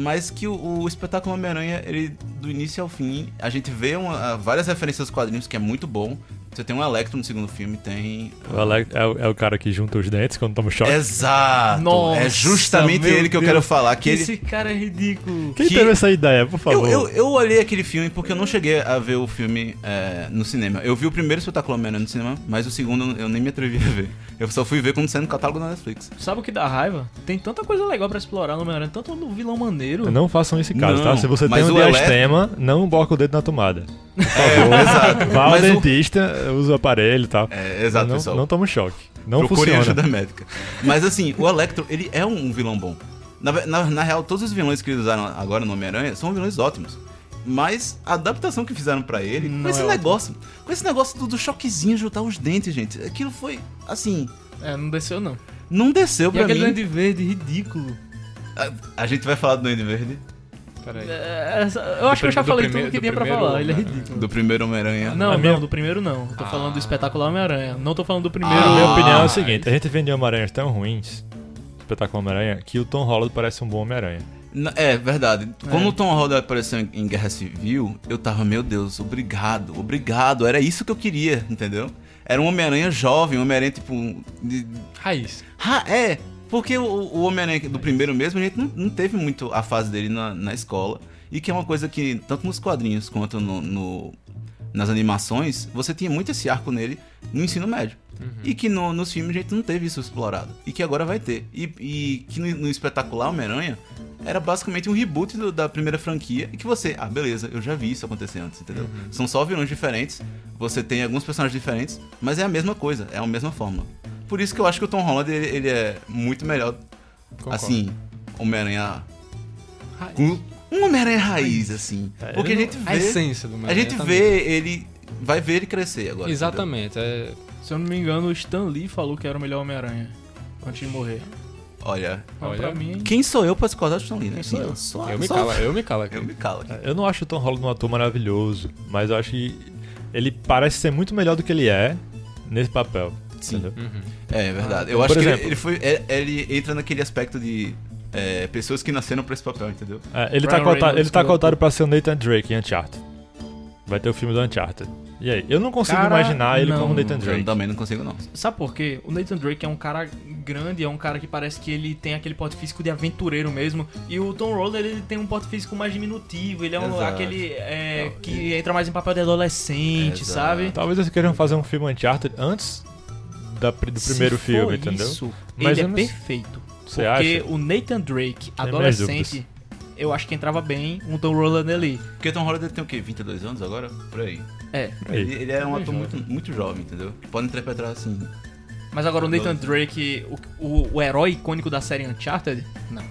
Mas que o, o espetáculo Homem-Aranha, ele, do início ao fim, a gente vê uma- várias referências aos quadrinhos, que é muito bom. Você tem um Electro no segundo filme, tem. O Alex é, o- é o cara que junta os dentes quando toma choque. Exato! Nossa, é justamente ele que eu Deus. quero falar. Que ele, Esse cara é ridículo. Quem que- teve essa ideia, por eu, favor? eu, eu olhei aquele filme porque eu não cheguei a ver o filme é, no cinema. Eu vi o primeiro espetáculo Homem-Aranha no cinema, mas o segundo eu nem me atrevi a ver. Eu só fui ver quando saiu no catálogo da Netflix. Sabe o que dá raiva? Tem tanta coisa legal pra explorar no Homem-Aranha, tanto no vilão maneiro. Não façam esse caso, Não, tá? Se você tem um o Electro- diastema, não boca o dedo na tomada. Por favor. É, exato. Vá ao Mas o- dentista, usa o aparelho e tal. É, exato, não, pessoal. não toma um choque. Não Procurem funciona. ajuda médica. Mas assim, o Electro, ele é um vilão bom. Na, na, na real, todos os vilões que eles usaram agora no Homem-Aranha são vilões ótimos. Mas a adaptação que fizeram pra ele, Não com esse é negócio, com esse negócio do, do choquezinho juntar os dentes, gente, aquilo foi, assim, É, não desceu não. não desceu E pra aquele mim. Duende Verde, ridículo. A, a gente vai falar do Duende Verde, Peraí. É, eu acho que eu já do falei primeiro- tudo que do tinha pra falar, ele é ridículo. do primeiro Homem-Aranha. Não, não, minha- do primeiro não. Tô falando do espetacular Homem-Aranha. Não tô falando do primeiro. minha Ah, opinião é a seguinte: a gente vende Homem-Aranhas tão ruins, espetáculo Homem-Aranha, que o Tom Holland parece um bom Homem-Aranha. É, verdade. Quando É. o Tom Holland apareceu em, Guerra Civil, eu tava, meu Deus, obrigado, obrigado. Era isso que eu queria, entendeu? Era um Homem-Aranha jovem, um Homem-Aranha, tipo. de- Raiz. Ah, é! Porque o, o Homem-Aranha do primeiro mesmo, a gente não, não teve muito a fase dele na, na escola. E que é uma coisa que, tanto nos quadrinhos quanto no, no- nas animações, você tinha muito esse arco nele no ensino médio. E que no- nos filmes a gente não teve isso explorado. E que agora vai ter. E, e que no, no espetacular Homem-Aranha era basicamente um reboot do- da primeira franquia. E que você, ah, beleza, eu já vi isso acontecer antes, entendeu? São só vilões diferentes. Você tem alguns personagens diferentes, mas é a mesma coisa, é a mesma fórmula. Por isso que eu acho que o Tom Holland ele, ele é muito melhor. Concordo. Assim, Homem-Aranha. Com um Homem-Aranha raiz, assim. É, Porque a ele gente A vê. essência do A Homem-Aranha gente também. vê ele. Vai ver ele crescer agora. Exatamente. É, Se eu não me engano, o Stan Lee falou que era o melhor Homem-Aranha. Antes de morrer. Olha. Olha. mim. Quem sou eu pra discordar do Stan Lee, né? Quem sou eu? Só- eu me só- calo, eu me calo aqui. Eu me calo aqui. Eu não acho o Tom Holland um ator maravilhoso, mas eu acho que ele parece ser muito melhor do que ele é nesse papel. Sim. entendeu? Uhum. É, é verdade. Eu Por acho que ele, exemplo- ele foi. é- Ele entra naquele aspecto de. é, pessoas que nasceram pra esse papel, entendeu? É, ele, tá cotado, ele tá é cotado pra ser o Nathan Drake em Uncharted. Vai ter o filme do Uncharted. E aí? Eu não consigo Cara, imaginar ele não. como Nathan Eu Drake. também não consigo, não. Sabe por quê? O Nathan Drake é um cara grande, é um cara que parece que ele tem aquele porte físico de aventureiro mesmo. E o Tom Holland, ele tem um porte físico mais diminutivo. Ele é um, aquele é, que entra mais em papel de adolescente, Exato. sabe? Talvez eles queiram fazer um filme Uncharted antes da, do Se primeiro for filme, entendeu? Isso, Mas ele é eu não- perfeito. Você Porque acha? o Nathan Drake, adolescente, eu acho que entrava bem um Tom Holland ali. Porque Tom Holland tem o quê? 22 anos agora? Por aí. É. Aí. Ele, ele é um Bem ator jovem. muito, muito jovem, entendeu? Pode interpretar assim. Mas agora o Nathan Drake, o, o, o herói icônico da série Uncharted, não.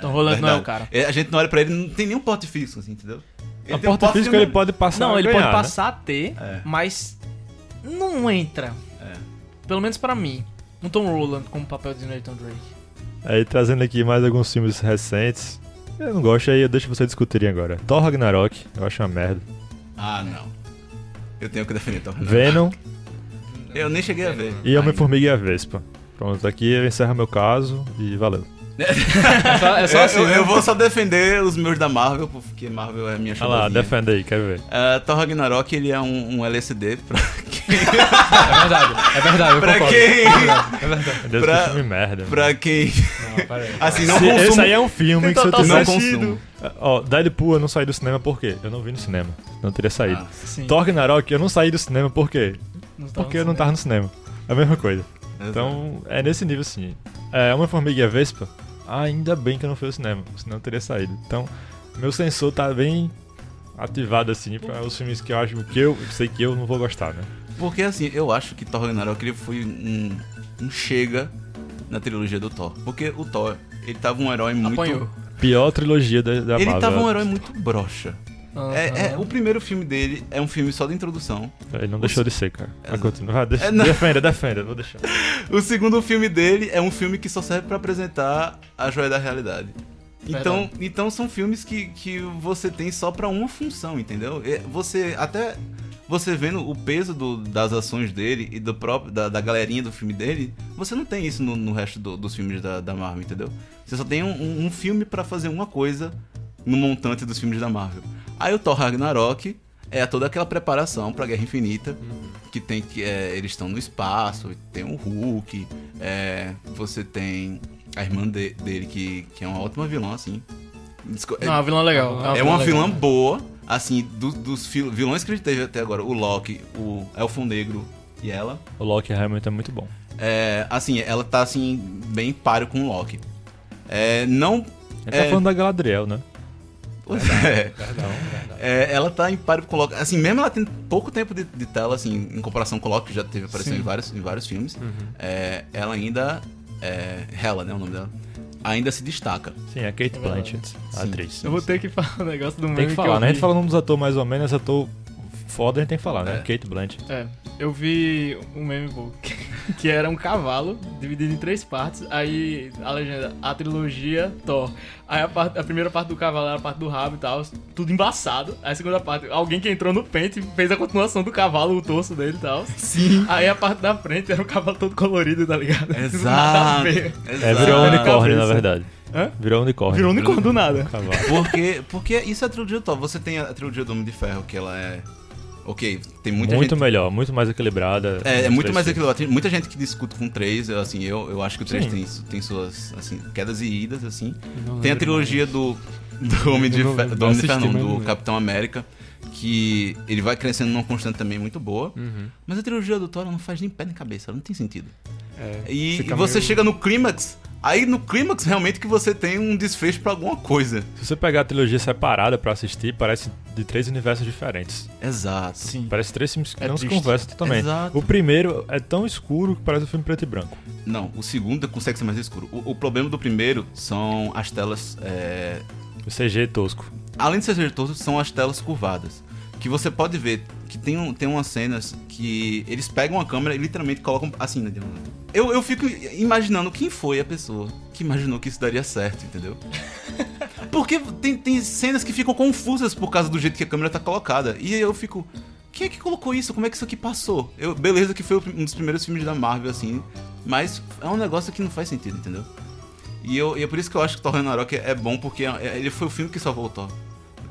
Tom Holland não é o cara. É, A gente não olha pra ele, não tem nenhum porte físico, assim, entendeu? A tem um porta física de- ele pode passar Não, a ele ganhar, pode né? passar a ter, É. mas não entra. É. Pelo menos pra mim. Um Tom Holland como papel de Nathan Drake. Aí trazendo aqui mais alguns filmes recentes. Eu não gosto, aí eu deixo vocês discutirem agora. Thor Ragnarok, eu acho uma merda. Ah, não. Eu tenho que defender Tom Holland. Venom Eu nem cheguei a ver. e Homem-Formiga e a Vespa. Pronto, aqui eu encerro meu caso e valeu. É só, é só eu, assim, eu, né? eu vou só defender os meus da Marvel, porque Marvel é a minha Olha lá, defenda aí, quero ver. Uh, Thor Ragnarok, ele é um, um LSD pra quem... É verdade, é verdade, eu pra concordo. quem... É verdade, é Deus, Pra- que filme merda. pra quem... Não, pera aí. Assim, não Se- consumo... Esse aí é um filme Tem que se eu total não tivesse... consumo. Ó, Deadpool eu não saí do cinema por quê? Eu não vi no cinema. Não teria saído. Ah. Thor Ragnarok eu não saí do cinema por quê? Não Porque eu não tava no cinema. É a mesma coisa. exato. Então, é nesse nível sim. É, Homem-Formiga e a Vespa, ainda bem que eu não fui ao cinema, senão eu teria saído. Então, meu sensor tá bem ativado assim para os filmes que eu acho que eu sei que eu não vou gostar, né? Porque assim, eu acho que Thor Ragnarok ele foi um, um chega na trilogia do Thor. Porque o Thor, ele tava um herói muito... Apanhou. Pior trilogia da, da Ele Marvel. tava um herói muito broxa. É, é, Aham. o primeiro filme dele é um filme só de introdução. Ele não deixou de ser, cara. Vai Exato. continuar. Vai, deixa- É, não. defenda, defenda, vou deixar. O segundo filme dele é um filme que só serve pra apresentar a joia da realidade. Então, então são filmes que, que você tem só pra uma função, entendeu? É, Você até você vendo o peso do- das ações dele e do próprio da, da galerinha do filme dele, você não tem isso no, no resto do- dos filmes da, da Marvel, entendeu? Você só tem um, um- um filme pra fazer uma coisa no montante dos filmes da Marvel. Aí o Thor Ragnarok é toda aquela preparação pra Guerra Infinita, que tem que é, eles estão no espaço, tem o Hulk, é, você tem a irmã de- dele que, que é uma ótima vilã assim. Desco- Não, a vilã é legal. é uma vilã legal. boa, assim, do- dos vilões que a gente teve até agora, o Loki, o Elfo Negro e ela. O Loki realmente é muito bom. É, assim, ela tá assim, bem páreo com o Loki. É, não. A gente é, tá falando da Galadriel, né? Pois é. É, ela tá em páreo com o Loki. Assim, mesmo ela tem pouco tempo de, de tela, assim, em comparação com o Loki, que já teve aparecendo em vários, em vários filmes, é, ela ainda. É, Hela, né? O nome dela. Ainda se destaca. Sim, é Kate Blanchett, a Sim. atriz. Eu vou ter que falar um negócio do meme Tem que falar, eu né? A gente fala o nome dos atores mais ou menos, ator foda a gente tem que falar, né? É. Kate Blanchett. É, eu vi um meme bom, que era um cavalo dividido em três partes, aí a legenda, a trilogia Thor. Aí a, parte- a primeira parte do cavalo era a parte do rabo e tal, tudo embaçado. Aí a segunda parte, alguém que entrou no pente fez a continuação do cavalo, o torso dele e tal. Sim. Aí a parte da frente era um cavalo todo colorido, tá ligado? Nada a Exato. ver. É, virou um Exato. unicórnio, na verdade. Hã? Virou um unicórnio. Virou um unicórnio do nada. Cavalo. Porque, porque isso é a trilogia do Thor. Você tem a, a trilogia do Homem de Ferro, que ela é. Ok, tem muita muito gente. melhor, muito mais equilibrada. É, é muito mais filmes. equilibrado. Tem muita gente que discute com três, assim, eu, eu acho que o três tem, tem suas assim, quedas e idas, assim. Não Tem a trilogia do, do Homem de não do, Homem de Ferro, do. Capitão América, que ele vai crescendo numa constante também muito boa. Uhum. Mas a trilogia do Thor não faz nem pé nem cabeça, ela não tem sentido. É, E, e você meio- chega no clímax, aí no clímax realmente que você tem um desfecho pra alguma coisa. Se você pegar a trilogia separada pra assistir, parece de três universos diferentes. Exato. Sim. Parece três filmes que É não triste. se conversam totalmente. Exato. O primeiro é tão escuro que parece um filme preto e branco. Não, o segundo consegue ser mais escuro. O, o problema do primeiro são as telas. é, O CG é tosco. Além de ser todos, são as telas curvadas. Que você pode ver que tem, um, tem umas cenas que eles pegam a câmera e literalmente colocam assim, né? Eu, eu fico imaginando quem foi a pessoa que imaginou que isso daria certo, entendeu? Porque tem, tem cenas que ficam confusas por causa do jeito que a câmera tá colocada. E eu fico. Quem é que colocou isso? Como é que isso aqui passou? Eu, beleza que foi um dos primeiros filmes da Marvel, assim. Mas é um negócio que não faz sentido, entendeu? E, eu, e é por isso que eu acho que Thor Ragnarok é, é bom, porque é- ele foi o filme que salvou o Thor.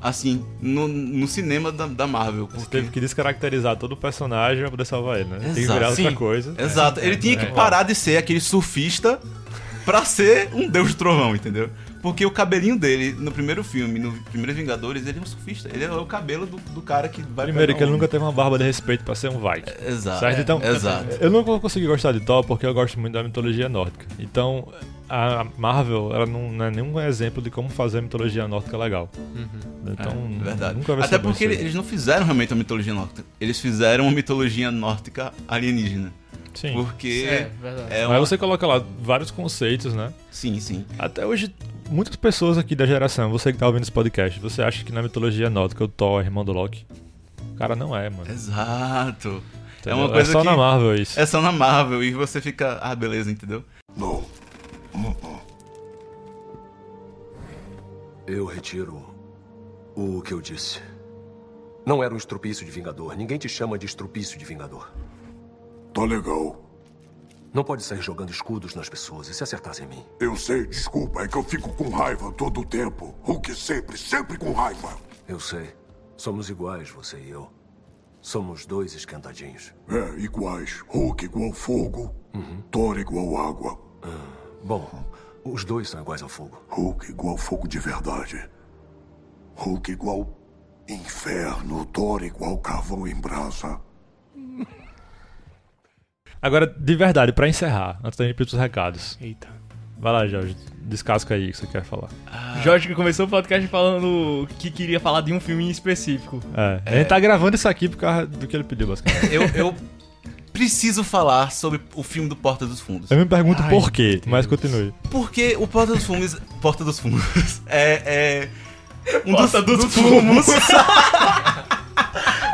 Assim, no, no cinema da, da Marvel. Você Porque... teve que descaracterizar todo o personagem pra poder salvar ele, né? Tem que Exato. virar outra Sim. coisa. Exato, ele tinha que parar de ser aquele surfista pra ser um deus de trovão, entendeu? Porque o cabelinho dele, no primeiro filme, no primeiro Vingadores, ele é um surfista. Ele é o cabelo do, do cara que vai Primeiro, que ele um- nunca teve uma barba de respeito pra ser um Viking. Exato. Certo? Então, Exato. eu não vou conseguir gostar de Thor porque eu gosto muito da mitologia nórdica. Então, a Marvel, ela não, não é nenhum exemplo de como fazer a mitologia nórdica legal. Então, É, verdade. nunca vai Até porque isso aí. eles não fizeram realmente uma mitologia nórdica. Eles fizeram uma mitologia nórdica alienígena. Sim. Porque É, verdade. é Aí uma... você coloca lá vários conceitos, né? Sim, sim. Até hoje, muitas pessoas aqui da geração, você que tá ouvindo esse podcast, você acha que na mitologia nórdica o Thor é irmão do Loki? O cara não é, mano. Exato. É Entendeu? uma coisa é só que... na Marvel isso. É só na Marvel e você fica... Ah, beleza, entendeu? Não. Eu retiro o que eu disse. Não era um estrupício de Vingador. Ninguém te chama de estrupício de Vingador. Tá legal. Não pode sair jogando escudos nas pessoas e se acertasse em mim. Eu sei, desculpa, é que eu fico com raiva todo o tempo. Hulk sempre, sempre com raiva. Eu sei. Somos iguais, você e eu. Somos dois esquentadinhos. É, iguais. Hulk igual fogo, Thor igual água. Bom, os dois são iguais ao fogo. Hulk igual fogo de verdade. Hulk igual inferno, Thor igual carvão em brasa. Agora, de verdade, pra encerrar, antes da gente ir pros recados. Eita. Vai lá, Jorge. Descasca aí o que você quer falar. Jorge que começou o podcast falando que queria falar de um filme em específico. É, a gente tá gravando isso aqui por causa do que ele pediu, basicamente. Eu, eu preciso falar sobre o filme do Porta dos Fundos. Eu me pergunto por quê, mas continue. Porque o Porta dos Fundos... Porta dos Fundos é... é um Porta dos Fumos.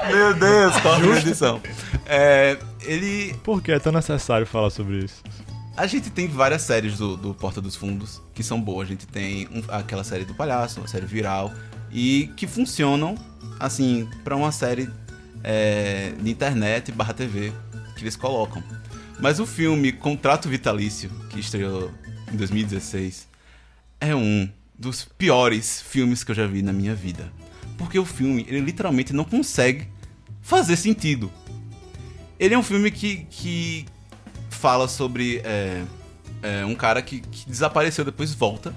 Meu Deus, corta a edição. É, ele... Por que é tão necessário falar sobre isso? A gente tem várias séries do, do Porta dos Fundos que são boas. A gente tem um- aquela série do palhaço, uma série viral, e que funcionam, assim, pra uma série é, de internet barra TV que eles colocam. Mas o filme Contrato Vitalício, que estreou em 2016, é um dos piores filmes que eu já vi na minha vida. Porque o filme, ele literalmente não consegue fazer sentido. Ele é um filme que, que fala sobre é, é, um cara que, que desapareceu, depois volta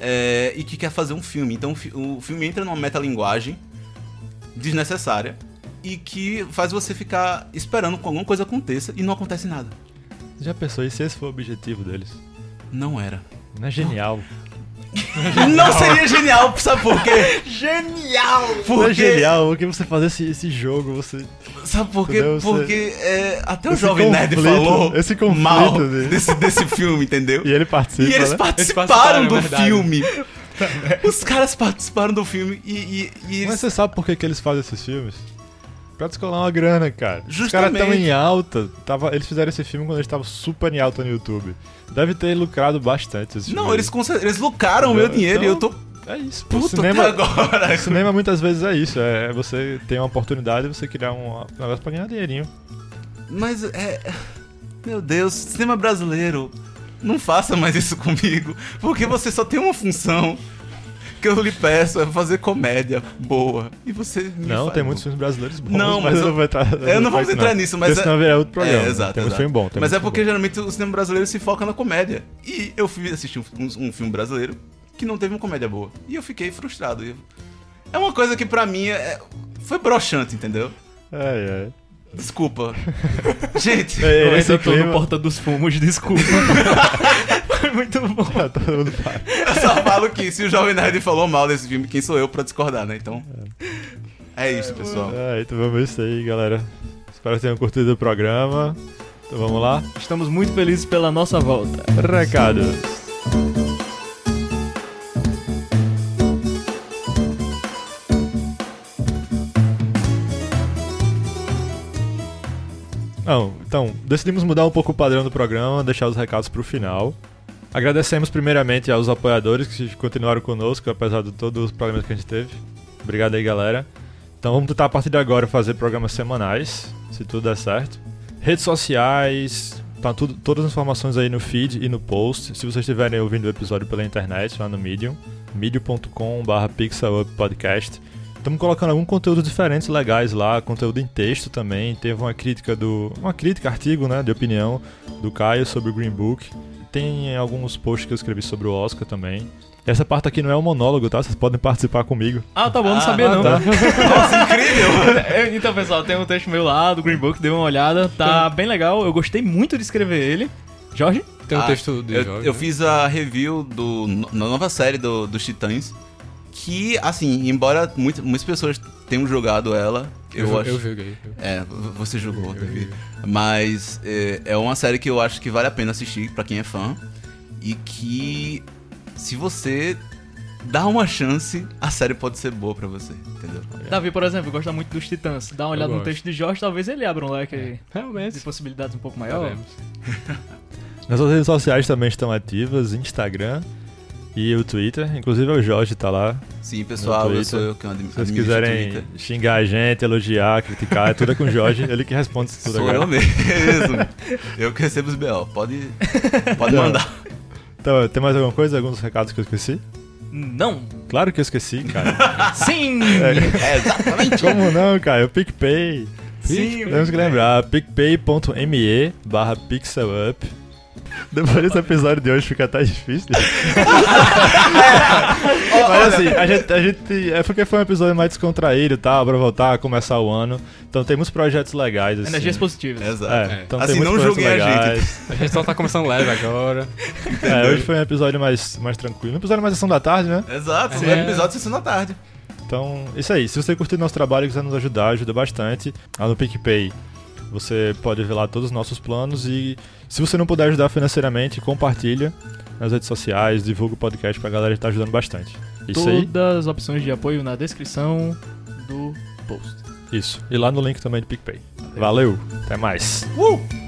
é, e que quer fazer um filme. Então o fi- o filme entra numa metalinguagem desnecessária e que faz você ficar esperando que alguma coisa aconteça e não acontece nada. Você já pensou e se esse for o objetivo deles? Não era. Não é genial. Não seria genial, sabe por quê? Genial! Não é Porque, genial, porque você fazer esse, esse jogo, você. Sabe por quê? Entendeu? Você- Porque é, até o Esse Jovem Nerd falou esse conflito mal dele. desse, desse filme, entendeu? E ele participa. E eles né? participaram, participaram, do é filme. Os caras participaram do filme e, e, e eles... Mas você sabe por que, que eles fazem esses filmes? Pra descolar uma grana, cara. Os caras Justamente. estão em alta. Tava, eles fizeram esse filme quando eles estavam super em alta no YouTube. Deve ter lucrado bastante esse Não, eles, eles lucraram o meu Então, dinheiro e eu tô É isso. puto cinema, até agora. o cinema muitas vezes é isso. É você ter uma oportunidade e você criar um negócio pra ganhar dinheirinho. Mas é... Meu Deus, cinema brasileiro, não faça mais isso comigo. Porque você só tem uma função que eu lhe peço, é fazer comédia boa. E você me Não, tem muitos filmes brasileiros bons. Não, mas eu eu- não vou entrar, Eu não vou faço entrar nisso, mas Porque senão é outro programa. É, exato, Tem muito exato. filme bom. tem mas é porque filme geralmente o cinema brasileiro se foca na comédia. E eu fui assistir um, um- um filme brasileiro que não teve uma comédia boa. E eu fiquei frustrado. É uma coisa que pra mim é- foi broxante, entendeu? bom. É, é. Desculpa. Gente, É, Esse eu tô no clima- Porta dos Fumos, desculpa. Foi muito bom. Todo mundo para. eu só falo que se o Jovem Nerd falou mal desse filme, quem sou eu pra discordar, né? Então. É isso, pessoal. É, então vamos ver isso aí, galera. Espero que tenham curtido o programa. Então vamos lá. Estamos muito felizes pela nossa volta. Recados. Não, então, decidimos mudar um pouco o padrão do programa, deixar os recados pro final. Agradecemos primeiramente aos apoiadores que continuaram conosco, apesar de todos os problemas que a gente teve. Obrigado aí, galera. Então vamos tentar a partir de agora fazer programas semanais, se tudo der certo. Redes sociais, tá tudo, todas as informações aí no feed e no post. Se vocês estiverem ouvindo o episódio pela internet, lá no Medium, medium.com.br pixeluppodcast. Estamos colocando alguns conteúdos diferentes, legais lá, conteúdo em texto também. Teve uma crítica do. Uma crítica, artigo, né, de opinião do Caio sobre o Green Book. Tem alguns posts que eu escrevi sobre o Oscar também. Essa parte aqui não é um monólogo, tá? Vocês podem participar comigo. Ah, tá bom, não Ah, sabia ah, não. tá. Nossa, incrível! É, então, pessoal, tem um texto meu lá do Green Book, dê uma olhada. Tá bem legal, eu gostei muito de escrever ele. Jorge? Tem um Ah, texto de eu, Jorge, eu né? fiz a review do, na nova série do, dos Titãs. Que, assim, embora muito- muitas pessoas tenham jogado ela, eu, Eu- acho. eu joguei, eu- É, você jogou, Davi. Mas é, é uma série que eu acho que vale a pena assistir pra quem é fã. E que, se você dá uma chance, a série pode ser boa pra você, entendeu? Davi, por exemplo, gosta muito dos Titãs. Dá uma olhada no texto de Jorge, talvez ele abra um leque Realmente. de possibilidades um pouco maior. Nossas redes sociais também estão ativas, Instagram e o Twitter. Inclusive o Jorge tá lá. Sim, pessoal, eu sou eu que admi- Se vocês quiserem Twitter. xingar a gente, elogiar, criticar, é tudo com o Jorge. Ele que responde isso tudo Sou agora. eu mesmo. eu que recebo os BO. Pode, pode Então, mandar. Então, tem mais alguma coisa? Alguns recados que eu esqueci? Não. Claro que eu esqueci, cara. Sim! É, exatamente. Como não, cara? O PicPay. Sim, Temos que lembrar, picpay.me barra pixelup. Depois desse episódio de hoje fica até difícil. Mas assim, a gente, a gente. É porque foi um episódio mais descontraído e tal, pra voltar a começar o ano. Então tem muitos projetos legais. Assim. Energias positivas. Exato. É, então Assim, tem não julguem a gente. A gente só tá começando leve agora. É, hoje foi um episódio mais, mais tranquilo. Um episódio mais sessão da tarde, né? Exato, É. episódio sessão da tarde. Então, isso aí. Se você curtir nosso trabalho e quiser nos ajudar, ajuda bastante. Lá no PicPay, você pode ver lá todos os nossos planos. E se você não puder ajudar financeiramente, compartilha nas redes sociais, divulga o podcast pra galera que tá ajudando bastante. Isso aí. Todas as opções de apoio na descrição do post. Isso. E lá no link também do PicPay. Valeu, até mais. Uh!